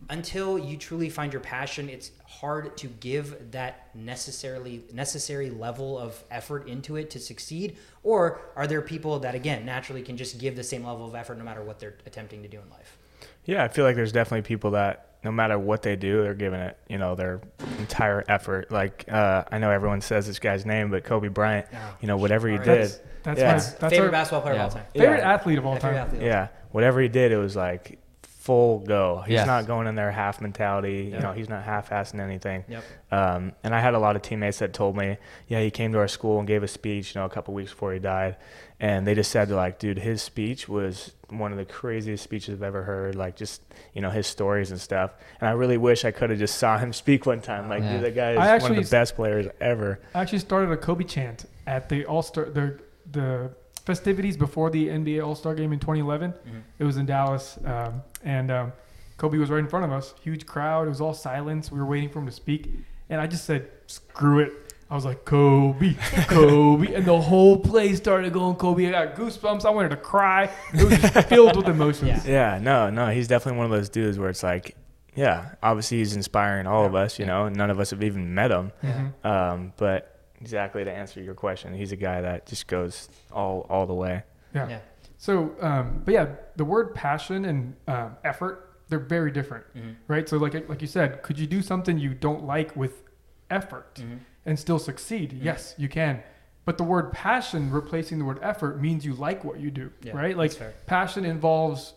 until you truly find your passion, it's hard to give that necessarily necessary level of effort into it to succeed? Or are there people that again naturally can just give the same level of effort no matter what they're attempting to do in life? Yeah, I feel like there's definitely people that no matter what they do, they're giving it, you know, their entire effort. Like uh, I know everyone says this guy's name, but Kobe Bryant, Yeah. you know, whatever he did, That's that's Yeah. my That's that's favorite our basketball player Yeah. of all time. favorite Yeah. athlete of all time. athlete of all yeah, whatever he did, it was like full go. He's Yes. not going in there half mentality. Yeah. You know, he's not half-assing anything. Yep. Um, and I had a lot of teammates that told me, yeah, he came to our school and gave a speech, you know, a couple weeks before he died. And they just said, like, dude, his speech was one of the craziest speeches I've ever heard. Like, just, you know, his stories and stuff. And I really wish I could have just saw him speak one time. Like, Yeah. dude, that guy is I one actually of the best players ever. I actually started a Kobe chant at the All Star the the festivities before the NBA All Star game in 2011. Mhm. It was in Dallas, um, and um, Kobe was right in front of us. Huge crowd. It was all silence. We were waiting for him to speak, and I just said, "Screw it." I was like, Kobe, Kobe, and the whole place started going Kobe. I got goosebumps. I wanted to cry. It was just filled with emotions. Yeah. Yeah, no, no, he's definitely one of those dudes where it's like, yeah, obviously he's inspiring all of us, you Yeah. know, none of us have even met him. Mhm. Um, but exactly to answer your question, he's a guy that just goes all all the way. Yeah. Yeah. So, um, but yeah, the word passion and um, effort, they're very different, Mhm. right? So, like like you said, could you do something you don't like with effort Mhm. and still succeed? Mhm. Yes, you can. But the word passion replacing the word effort means you like what you do, Yeah, right? Like passion involves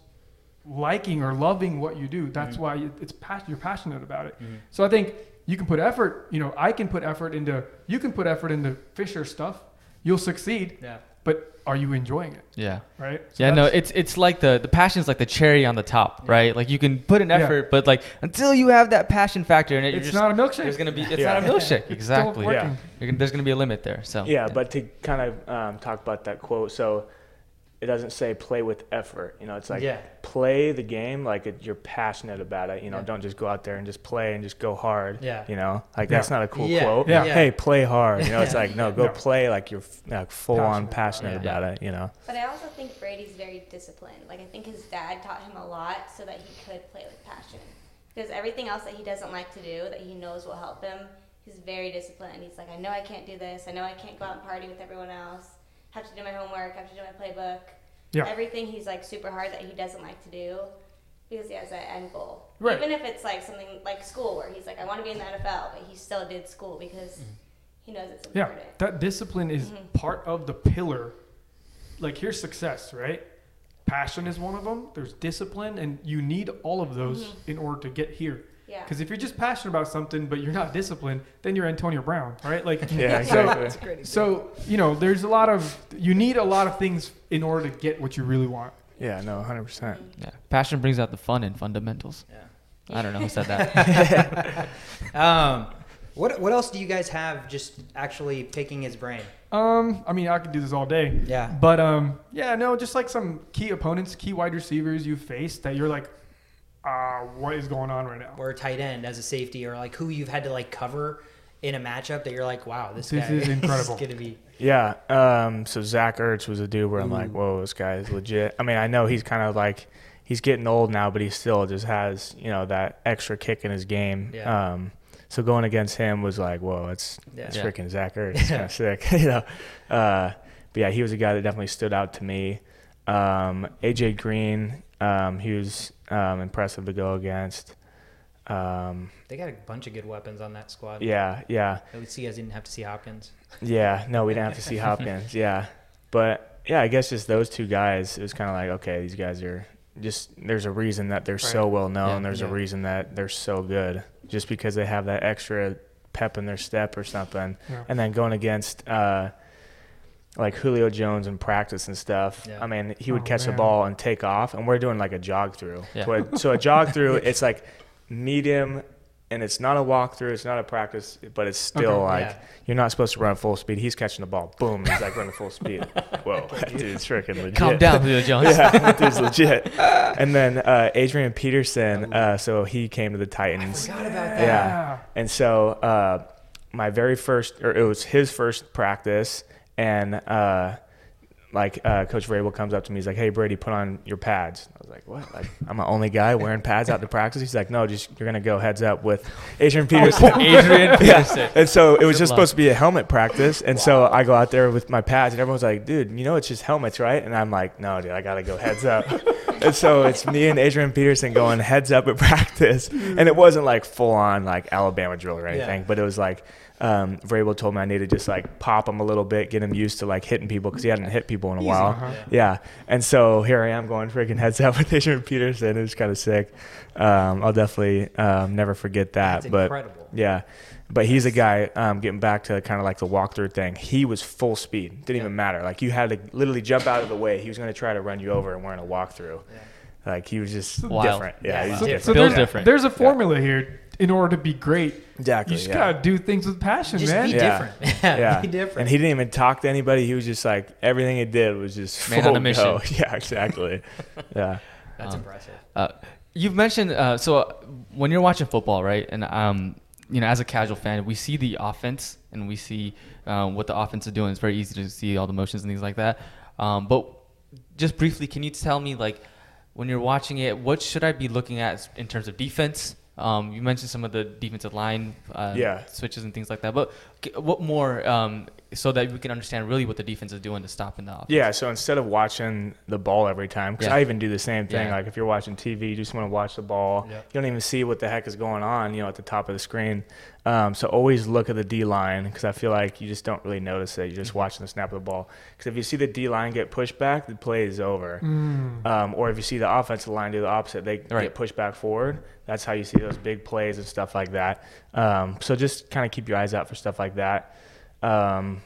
liking or loving what you do. That's Mhm. why it's pas- you're passionate about it. Mhm. So I think you can put effort. You know, I can put effort into. You can put effort into Fisher stuff. You'll succeed. Yeah. But are you enjoying it? Yeah. Right? So Yeah, no, it's it's like the the passion's like the cherry on the top, Yeah. right? Like you can put an Yeah. effort, but like until you have that passion factor in it, you're it's just not a milkshake. there's gonna be it's Yeah. not a milkshake. Exactly. Yeah. You're gonna, there's gonna be a limit there. So Yeah, but to kind of um, talk about that quote, so it doesn't say play with effort. You know, it's like Yeah. play the game like it, you're passionate about it. You know, Yeah. don't just go out there and just play and just go hard. Yeah. You know, like Yeah. that's not a cool Yeah. quote. Yeah. Hey, play hard. You know, it's like no, go Yeah. play like you're like full on Passionate passionate about about it. it. You know. But I also think Brady's very disciplined. Like I think his dad taught him a lot so that he could play with passion. Because everything else that he doesn't like to do, that he knows will help him, he's very disciplined. And he's like, I know I can't do this. I know I can't go out and party with everyone else. Have to do my homework. Have to do my playbook. Yeah. Everything he's like super hard that he doesn't like to do because he has that end goal. Right. Even if it's like something like school where he's like, I want to be in the NFL, but he still did school because he knows it's important. Yeah, that discipline is Mhm. part of the pillar. Like here's success, right? Passion is one of them. There's discipline, and you need all of those Mhm. in order to get here. Yeah. Because if you're just passionate about something but you're not disciplined, then you're Antonio Brown, right? Like, Yeah, so, exactly. so you know, there's a lot of you need a lot of things in order to get what you really want. Yeah, no, hundred percent. yeah, passion brings out the fun in fundamentals. Yeah. I don't know who said that. Um, What What else do you guys have? Just actually picking his brain. Um, I mean, I could do this all day. Yeah. But um, yeah, no, just like some key opponents, key wide receivers you faced that you're like, uh, what is going on right now? or a tight end as a safety, or like who you've had to like cover in a matchup that you're like, wow, this, This guy is incredible. Is gonna be. Yeah. Um, so Zach Ertz was a dude where I'm like, whoa, this guy is legit. I mean, I know he's kind of like he's getting old now, but he still just has you know that extra kick in his game. Yeah. Um, so going against him was like, whoa, it's Yeah. it's Yeah. freaking Zach Ertz. It's kind of sick, you know. Uh, but yeah, he was a guy that definitely stood out to me. Um, AJ Green, um, he was um, impressive to go against. Um, They got a bunch of good weapons on that squad. yeah, yeah. At least you guys didn't have to see Hopkins. Yeah, no, we didn't have to see Hopkins. Yeah, but yeah, I guess just those two guys. It was kind of like, okay, these guys are just. There's a reason that they're so well known. Yeah. there's a reason that they're so good, just because they have that extra pep in their step or something. Yeah. And then going against. Uh, like Julio Jones in practice and stuff. Yeah. I mean, he would Oh, catch the man. ball and take off, and we're doing like a jog through. Yeah. So, a, so a jog through, it's like medium, and it's not a walkthrough, it's not a practice, but it's still Okay. like Yeah. you're not supposed to run full speed. He's catching the ball, boom, he's like running full speed. Whoa, that dude's freaking legit. Calm down, Julio Jones. yeah, that dude's legit. And then uh, Adrian Peterson, uh, so he came to the Titans. Forgot about that. Yeah. Yeah. And so uh, my very first, or it was his first practice, and uh, like uh, Coach Vrabel comes up to me, he's like, "Hey Brady, put on your pads." I was like, "What? Like I'm the only guy wearing pads out to practice?" He's like, "No, just you're gonna go heads up with Adrian Peterson." Adrian Peterson. And so it was Good just luck. supposed to be a helmet practice. And so I go out there with my pads, and everyone's like, dude, you know, it's just helmets, right? And I'm like, no, dude, I got to go heads up. and so it's me and Adrian Peterson going heads up at practice. And it wasn't like full on like Alabama drill or anything, Yeah. but it was like, um, Vrabel told me I needed to just like pop him a little bit, get him used to like hitting people because he hadn't hit people in a Easy. while. Uh-huh. Yeah. And so here I am going freaking heads up with Adrian Peterson. It was kind of sick. Um, I'll definitely um, never forget that. That's but incredible. yeah, but he's a guy. Um, getting back to kind of like the walkthrough thing, he was full speed. Didn't even matter. Like you had to literally jump out of the way. He was going to try to run you over and we're in a walkthrough. Like he was just Wild. different. Yeah, Yeah, he's wow. different. So Feels there's, different. there's a formula here in order to be great. exactly. You just yeah. gotta do things with passion, Just man. be Yeah. different. Yeah, yeah, be different. And he didn't even talk to anybody. He was just like everything he did was just Man full on a mission. go. Yeah, exactly. yeah. That's Um, impressive. Uh, you've mentioned uh, so uh, when you're watching football, right? And um, you know, as a casual fan, we see the offense and we see um, what the offense is doing. It's very easy to see all the motions and things like that. Um, but just briefly, can you tell me like when you're watching it, what should I be looking at in terms of defense? Um, you mentioned some of the defensive line uh, Yeah. switches and things like that, but what more um, so that we can understand really what the defense is doing to stop in the offense? Yeah, so instead of watching the ball every time, because Yeah. I even do the same thing. Yeah. Like if you're watching TV, you just want to watch the ball. Yeah. You don't even see what the heck is going on, you know, at the top of the screen. Um, so always look at the D line because I feel like you just don't really notice it. You're just watching the snap of the ball. Because if you see the D line get pushed back, the play is over. Um, or if you see the offensive line do the opposite, they Right. get pushed back forward. That's how you see those big plays and stuff like that. Um, so just kind of keep your eyes out for stuff like that. Um,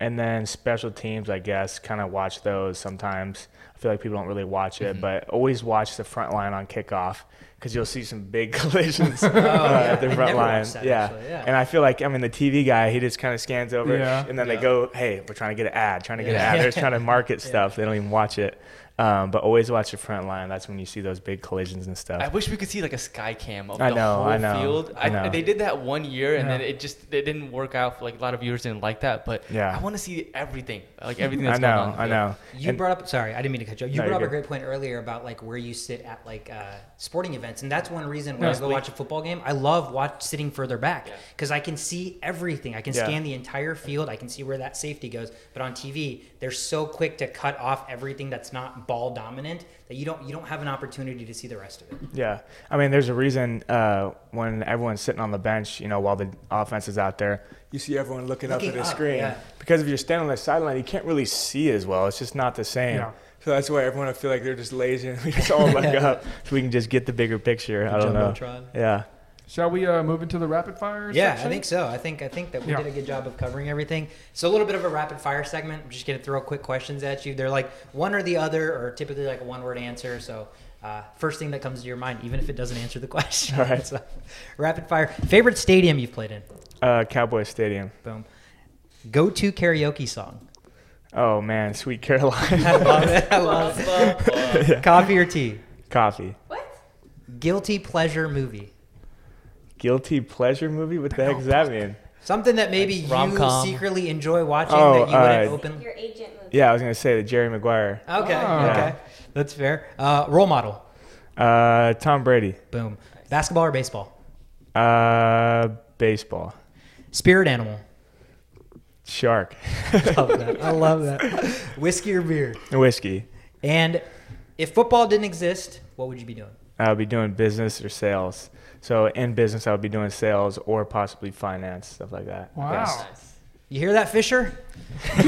and then special teams, I guess, kind of watch those sometimes. I feel like people don't really watch it, but always watch the front line on kickoff because you'll see some big collisions uh, yeah. at the front line. that, yeah. actually, yeah. and I feel like I mean the TV guy, he just kind of scans over, Yeah. and then they go, "Hey, we're trying to get an ad, trying to get an ad." They're just trying to market stuff. They don't even watch it. Um, but always watch the front line. That's when you see those big collisions and stuff. I wish we could see like a sky cam of I the know, whole I know, field. I know. They did that one year, and Yeah. then it just it didn't work out. Like a lot of viewers didn't like that, but Yeah. I want to see everything, like everything I that's know, going on. I know. You And- brought up sorry, I didn't mean to cut you. You No, brought up you're a great point earlier about like where you sit at like uh, sporting events, and that's one reason when Yeah. I go watch a football game, I love watch sitting further back because I can see everything. I can Yeah. scan the entire field. I can see where that safety goes. But on TV, they're so quick to cut off everything that's not ball dominant that you don't you don't have an opportunity to see the rest of it. Yeah, I mean, there's a reason uh, when everyone's sitting on the bench, you know, while the offense is out there, you see everyone looking, up at the up, screen. yeah. Because if you're standing on the sideline, you can't really see as well. It's just not the same. Yeah. So that's why everyone I feel like they're just lazy and we just all look up so we can just get the bigger picture. I don't know. Yeah. Shall we uh, move into the rapid fire? Yeah, section? I think so. I think I think that we Yeah. did a good job of covering everything. So a little bit of a rapid fire segment. I'm just gonna throw quick questions at you. They're like one or the other, or typically like a one word answer. So uh, first thing that comes to your mind, even if it doesn't answer the question. All right. So, rapid fire. Favorite stadium you've played in? Uh, Cowboy Stadium. Boom. Go to karaoke song. Oh man, Sweet Caroline. I love it. I love it. Coffee or tea? Coffee. What? Guilty pleasure movie. Guilty pleasure movie. What the heck does that mean? Something that maybe you rom-com. secretly enjoy watching Oh, that you wouldn't uh, open. Your agent movie. Yeah, I was gonna say the Jerry Maguire. Okay, Oh. okay, that's fair. Uh, role model. Uh, Tom Brady. Boom. Basketball or baseball? Uh, baseball. Spirit animal. Shark. love that. I love that. Whiskey or beer? Whiskey. And if football didn't exist, what would you be doing? I'll be doing business or sales. So in business, I would be doing sales or possibly finance stuff like that. Wow. Yes. You hear that, Fisher?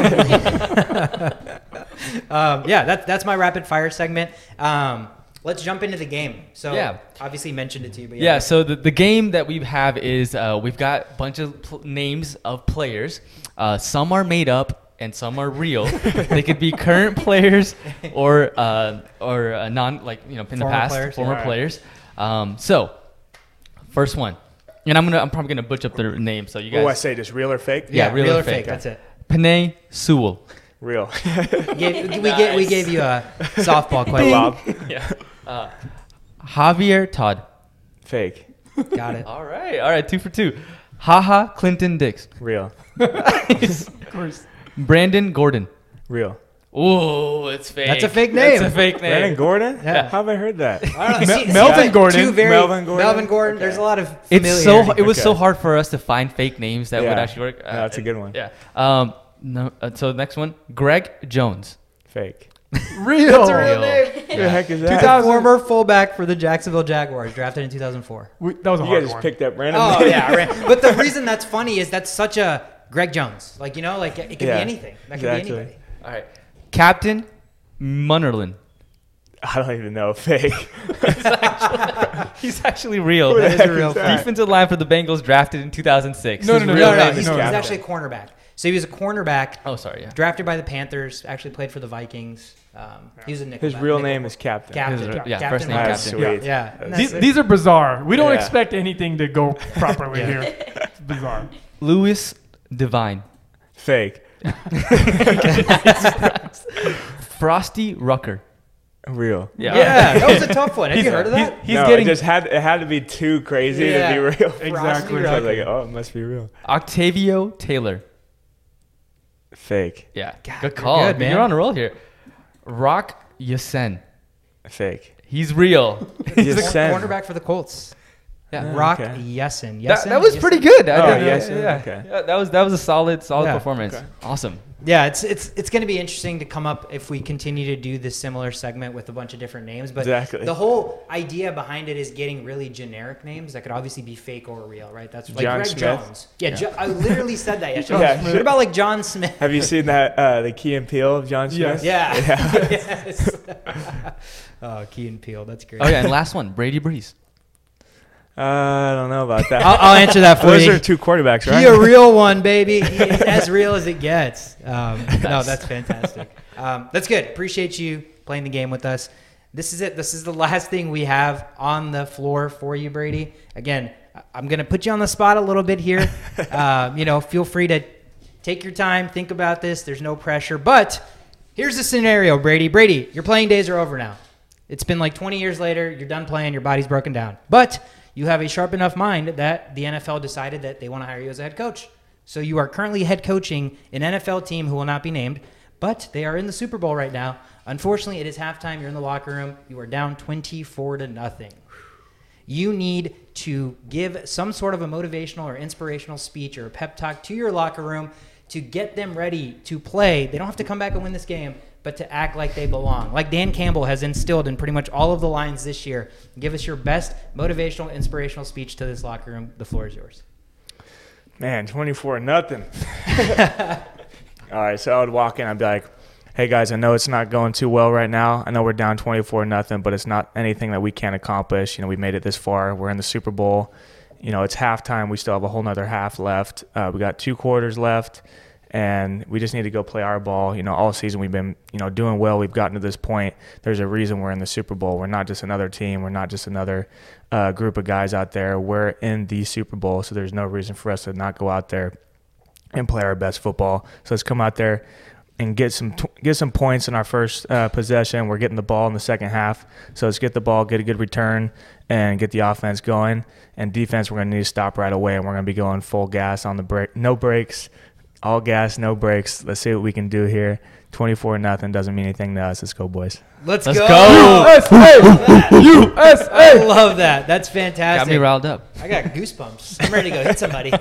um, yeah, that's that's my rapid fire segment. Um, let's jump into the game. So Yeah. obviously mentioned it to you, but Yeah, so the, the game that we have is uh, we've got a bunch of pl- names of players. Uh, some are made up and some are real. they could be current players or uh, or uh, non like you know in the past players, former yeah. players. Um, so first one, and I'm gonna I'm probably gonna butcher up their name. So you guys, Oh, I say just real or fake? Yeah, real or or fake. That's it. Penei Sewell. Real. We gave, we, gave, we gave you a softball question. Bob. yeah. Uh, Javier Todd. Fake. Got it. All right, all right, two for two. Ha Ha Clinton-Dix. Real. Of course. Brandon Gordon. Real. Oh, it's fake. That's a fake name. That's a fake name. Brandon Gordon? Yeah. How have I heard that? I don't know. See- see, Melvin like Gordon. Two very, Melvin Gordon? Melvin Gordon. Okay. There's a lot of It's so it was so hard for us to find fake names that would actually work. Uh, Yeah, that's a good one. Yeah. Um. No. Uh, so next one, Greg Jones. Fake. Real. That's a real Real. name. What the heck is that? 2000 Former fullback for the Jacksonville Jaguars, drafted in 2004. We, that was a You hard guys just one. picked up random. Oh yeah, right. but the reason that's funny is that's such a Greg Jones. Like you know, like it could Yeah, be anything. That could exactly. be anybody. All right. Captain Munnerlyn. I don't even know. Fake. He's actually real. Who the That is a real is that? Defensive line for the Bengals, drafted in 2006. No, His no, no, real No, no, name he's, no, he's Captain. actually a cornerback. So he was a cornerback Oh, sorry. Yeah. drafted by the Panthers. Actually played for the Vikings. Um, he was a nickel. His real name is Captain. Captain. His- Captain. yeah, first name That's Captain. sweet. Yeah. That's These, these are bizarre. We don't Yeah. expect anything to go properly Yeah. here. It's bizarre. Louis Divine. Fake. Frosty Rucker. Real. Yeah. Yeah, that was a tough one. Have you heard of that? He's no, getting it just had it had to be too crazy Yeah. to be real. Exactly. So I was like, oh, it must be real. Octavio Taylor. Fake. Yeah. God, good you're call. good, man. You're on a roll here. Rock Ya-Sin. Fake. He's real. He's Cor- a cent. cornerback for the Colts. Yeah. Oh, Rock okay. Yessen. That, Yessen? that was Yessen? pretty good. I Oh, did- yes, yeah, okay. yeah, that was that was a solid solid Yeah. performance. Okay. Awesome. Yeah, it's it's it's going to be interesting to come up if we continue to do this similar segment with a bunch of different names. But Exactly. the whole idea behind it is getting really generic names that could obviously be fake or real, right? That's like John Greg Smith? Jones. Yeah, Jo- I literally said that yesterday. Yeah, what about like John Smith? Have you seen that uh, the Key and Peele of John Yes. Smith? Yeah. Yeah. yes. oh, Key and Peele. That's great. Oh yeah, and last one, Brady Breeze. Uh, I don't know about that. I'll, I'll answer that for Those you. are two quarterbacks, right? He a real one, baby. He is as real as it gets. Um, no, that's fantastic. Um, that's good. Appreciate you playing the game with us. This is it. This is the last thing we have on the floor for you, Brady. Again, I'm going to put you on the spot a little bit here. um, you know, feel free to take your time, think about this. There's no pressure. But here's the scenario, Brady. Brady, your playing days are over now. It's been like 20 years later. You're done playing. Your body's broken down. But you have a sharp enough mind that the NFL decided that they want to hire you as a head coach. So you are currently head coaching an NFL team who will not be named, but they are in the Super Bowl right now. Unfortunately, it is halftime. You're in the locker room. You are down 24 to nothing. You need to give some sort of a motivational or inspirational speech or a pep talk to your locker room to get them ready to play. They don't have to come back and win this game, but to act like they belong. Like Dan Campbell has instilled in pretty much all of the Lions this year. Give us your best motivational, inspirational speech to this locker room. The floor is yours. Man, 24 nothing. All right, so I would walk in. I'd be like, "Hey guys, I know it's not going too well right now. I know we're down 24 nothing, but it's not anything that we can't accomplish. You know, we made it this far. We're in the Super Bowl. You know, it's halftime. We still have a whole nother half left. Uh, we got two quarters left, and we just need to go play our ball. You know, all season we've been, you know, doing well. We've gotten to this point. There's a reason we're in the Super Bowl. We're not just another team. We're not just another uh, group of guys out there. We're in the Super Bowl, so there's no reason for us to not go out there and play our best football. So let's come out there and get some get some points in our first uh, possession. We're getting the ball in the second half, so let's get the ball, get a good return, and get the offense going. And defense, we're going to need to stop right away, and we're going to be going full gas on the break, no breaks, all gas, no brakes. Let's see what we can do here. 24 nothing doesn't mean anything to us. Let's go, boys. Let's, Let's go. go. I USA. love that. That's fantastic. Got me riled up. I got goosebumps. I'm ready to go hit somebody.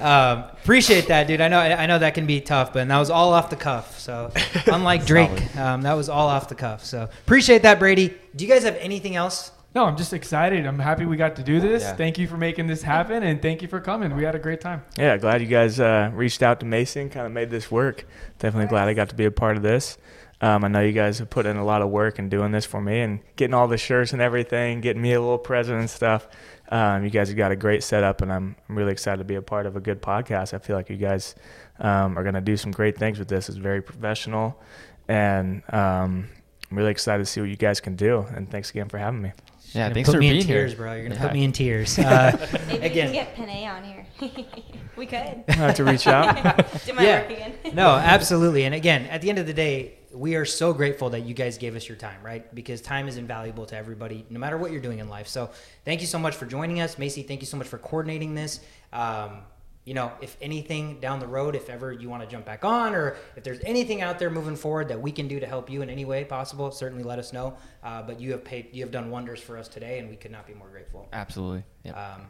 Um, appreciate that, dude. I know I know that can be tough, but that was all off the cuff. So unlike Drake, um, that was all off the cuff. So appreciate that, Brady. Do you guys have anything else? No, I'm just excited. I'm happy we got to do this. Yeah. Thank you for making this happen, and thank you for coming. We had a great time. Yeah, glad you guys uh, reached out to Mason, kind of made this work. Definitely glad I got to be a part of this. Um, I know you guys have put in a lot of work in doing this for me and getting all the shirts and everything, getting me a little present and stuff. Um, you guys have got a great setup, and I'm, I'm really excited to be a part of a good podcast. I feel like you guys um, are going to do some great things with this. It's very professional, and um, I'm really excited to see what you guys can do. And thanks again for having me. Yeah, You're thanks put for me being in tears, here. bro. You're gonna Yeah. put me in tears. Uh, Maybe Again. we can get Penei on here. we could. I have to reach out. Do my Yeah. work again. no, absolutely. And again, at the end of the day, we are so grateful that you guys gave us your time, right? Because time is invaluable to everybody, no matter what you're doing in life. So thank you so much for joining us. Macy, thank you so much for coordinating this. Um, you know, if anything down the road, if ever you want to jump back on, or if there's anything out there moving forward that we can do to help you in any way possible, certainly let us know. Uh, but you have paid, you have done wonders for us today, and we could not be more grateful. Absolutely. Yeah. Um,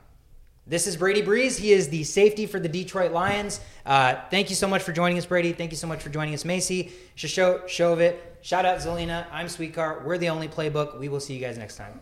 this is Brady Breeze. He is the safety for the Detroit Lions. Uh, thank you so much for joining us, Brady. Thank you so much for joining us, Macy. Shosho, Shovit. Shout out Zelina. I'm Sweetcar. We're the only playbook. We will see you guys next time.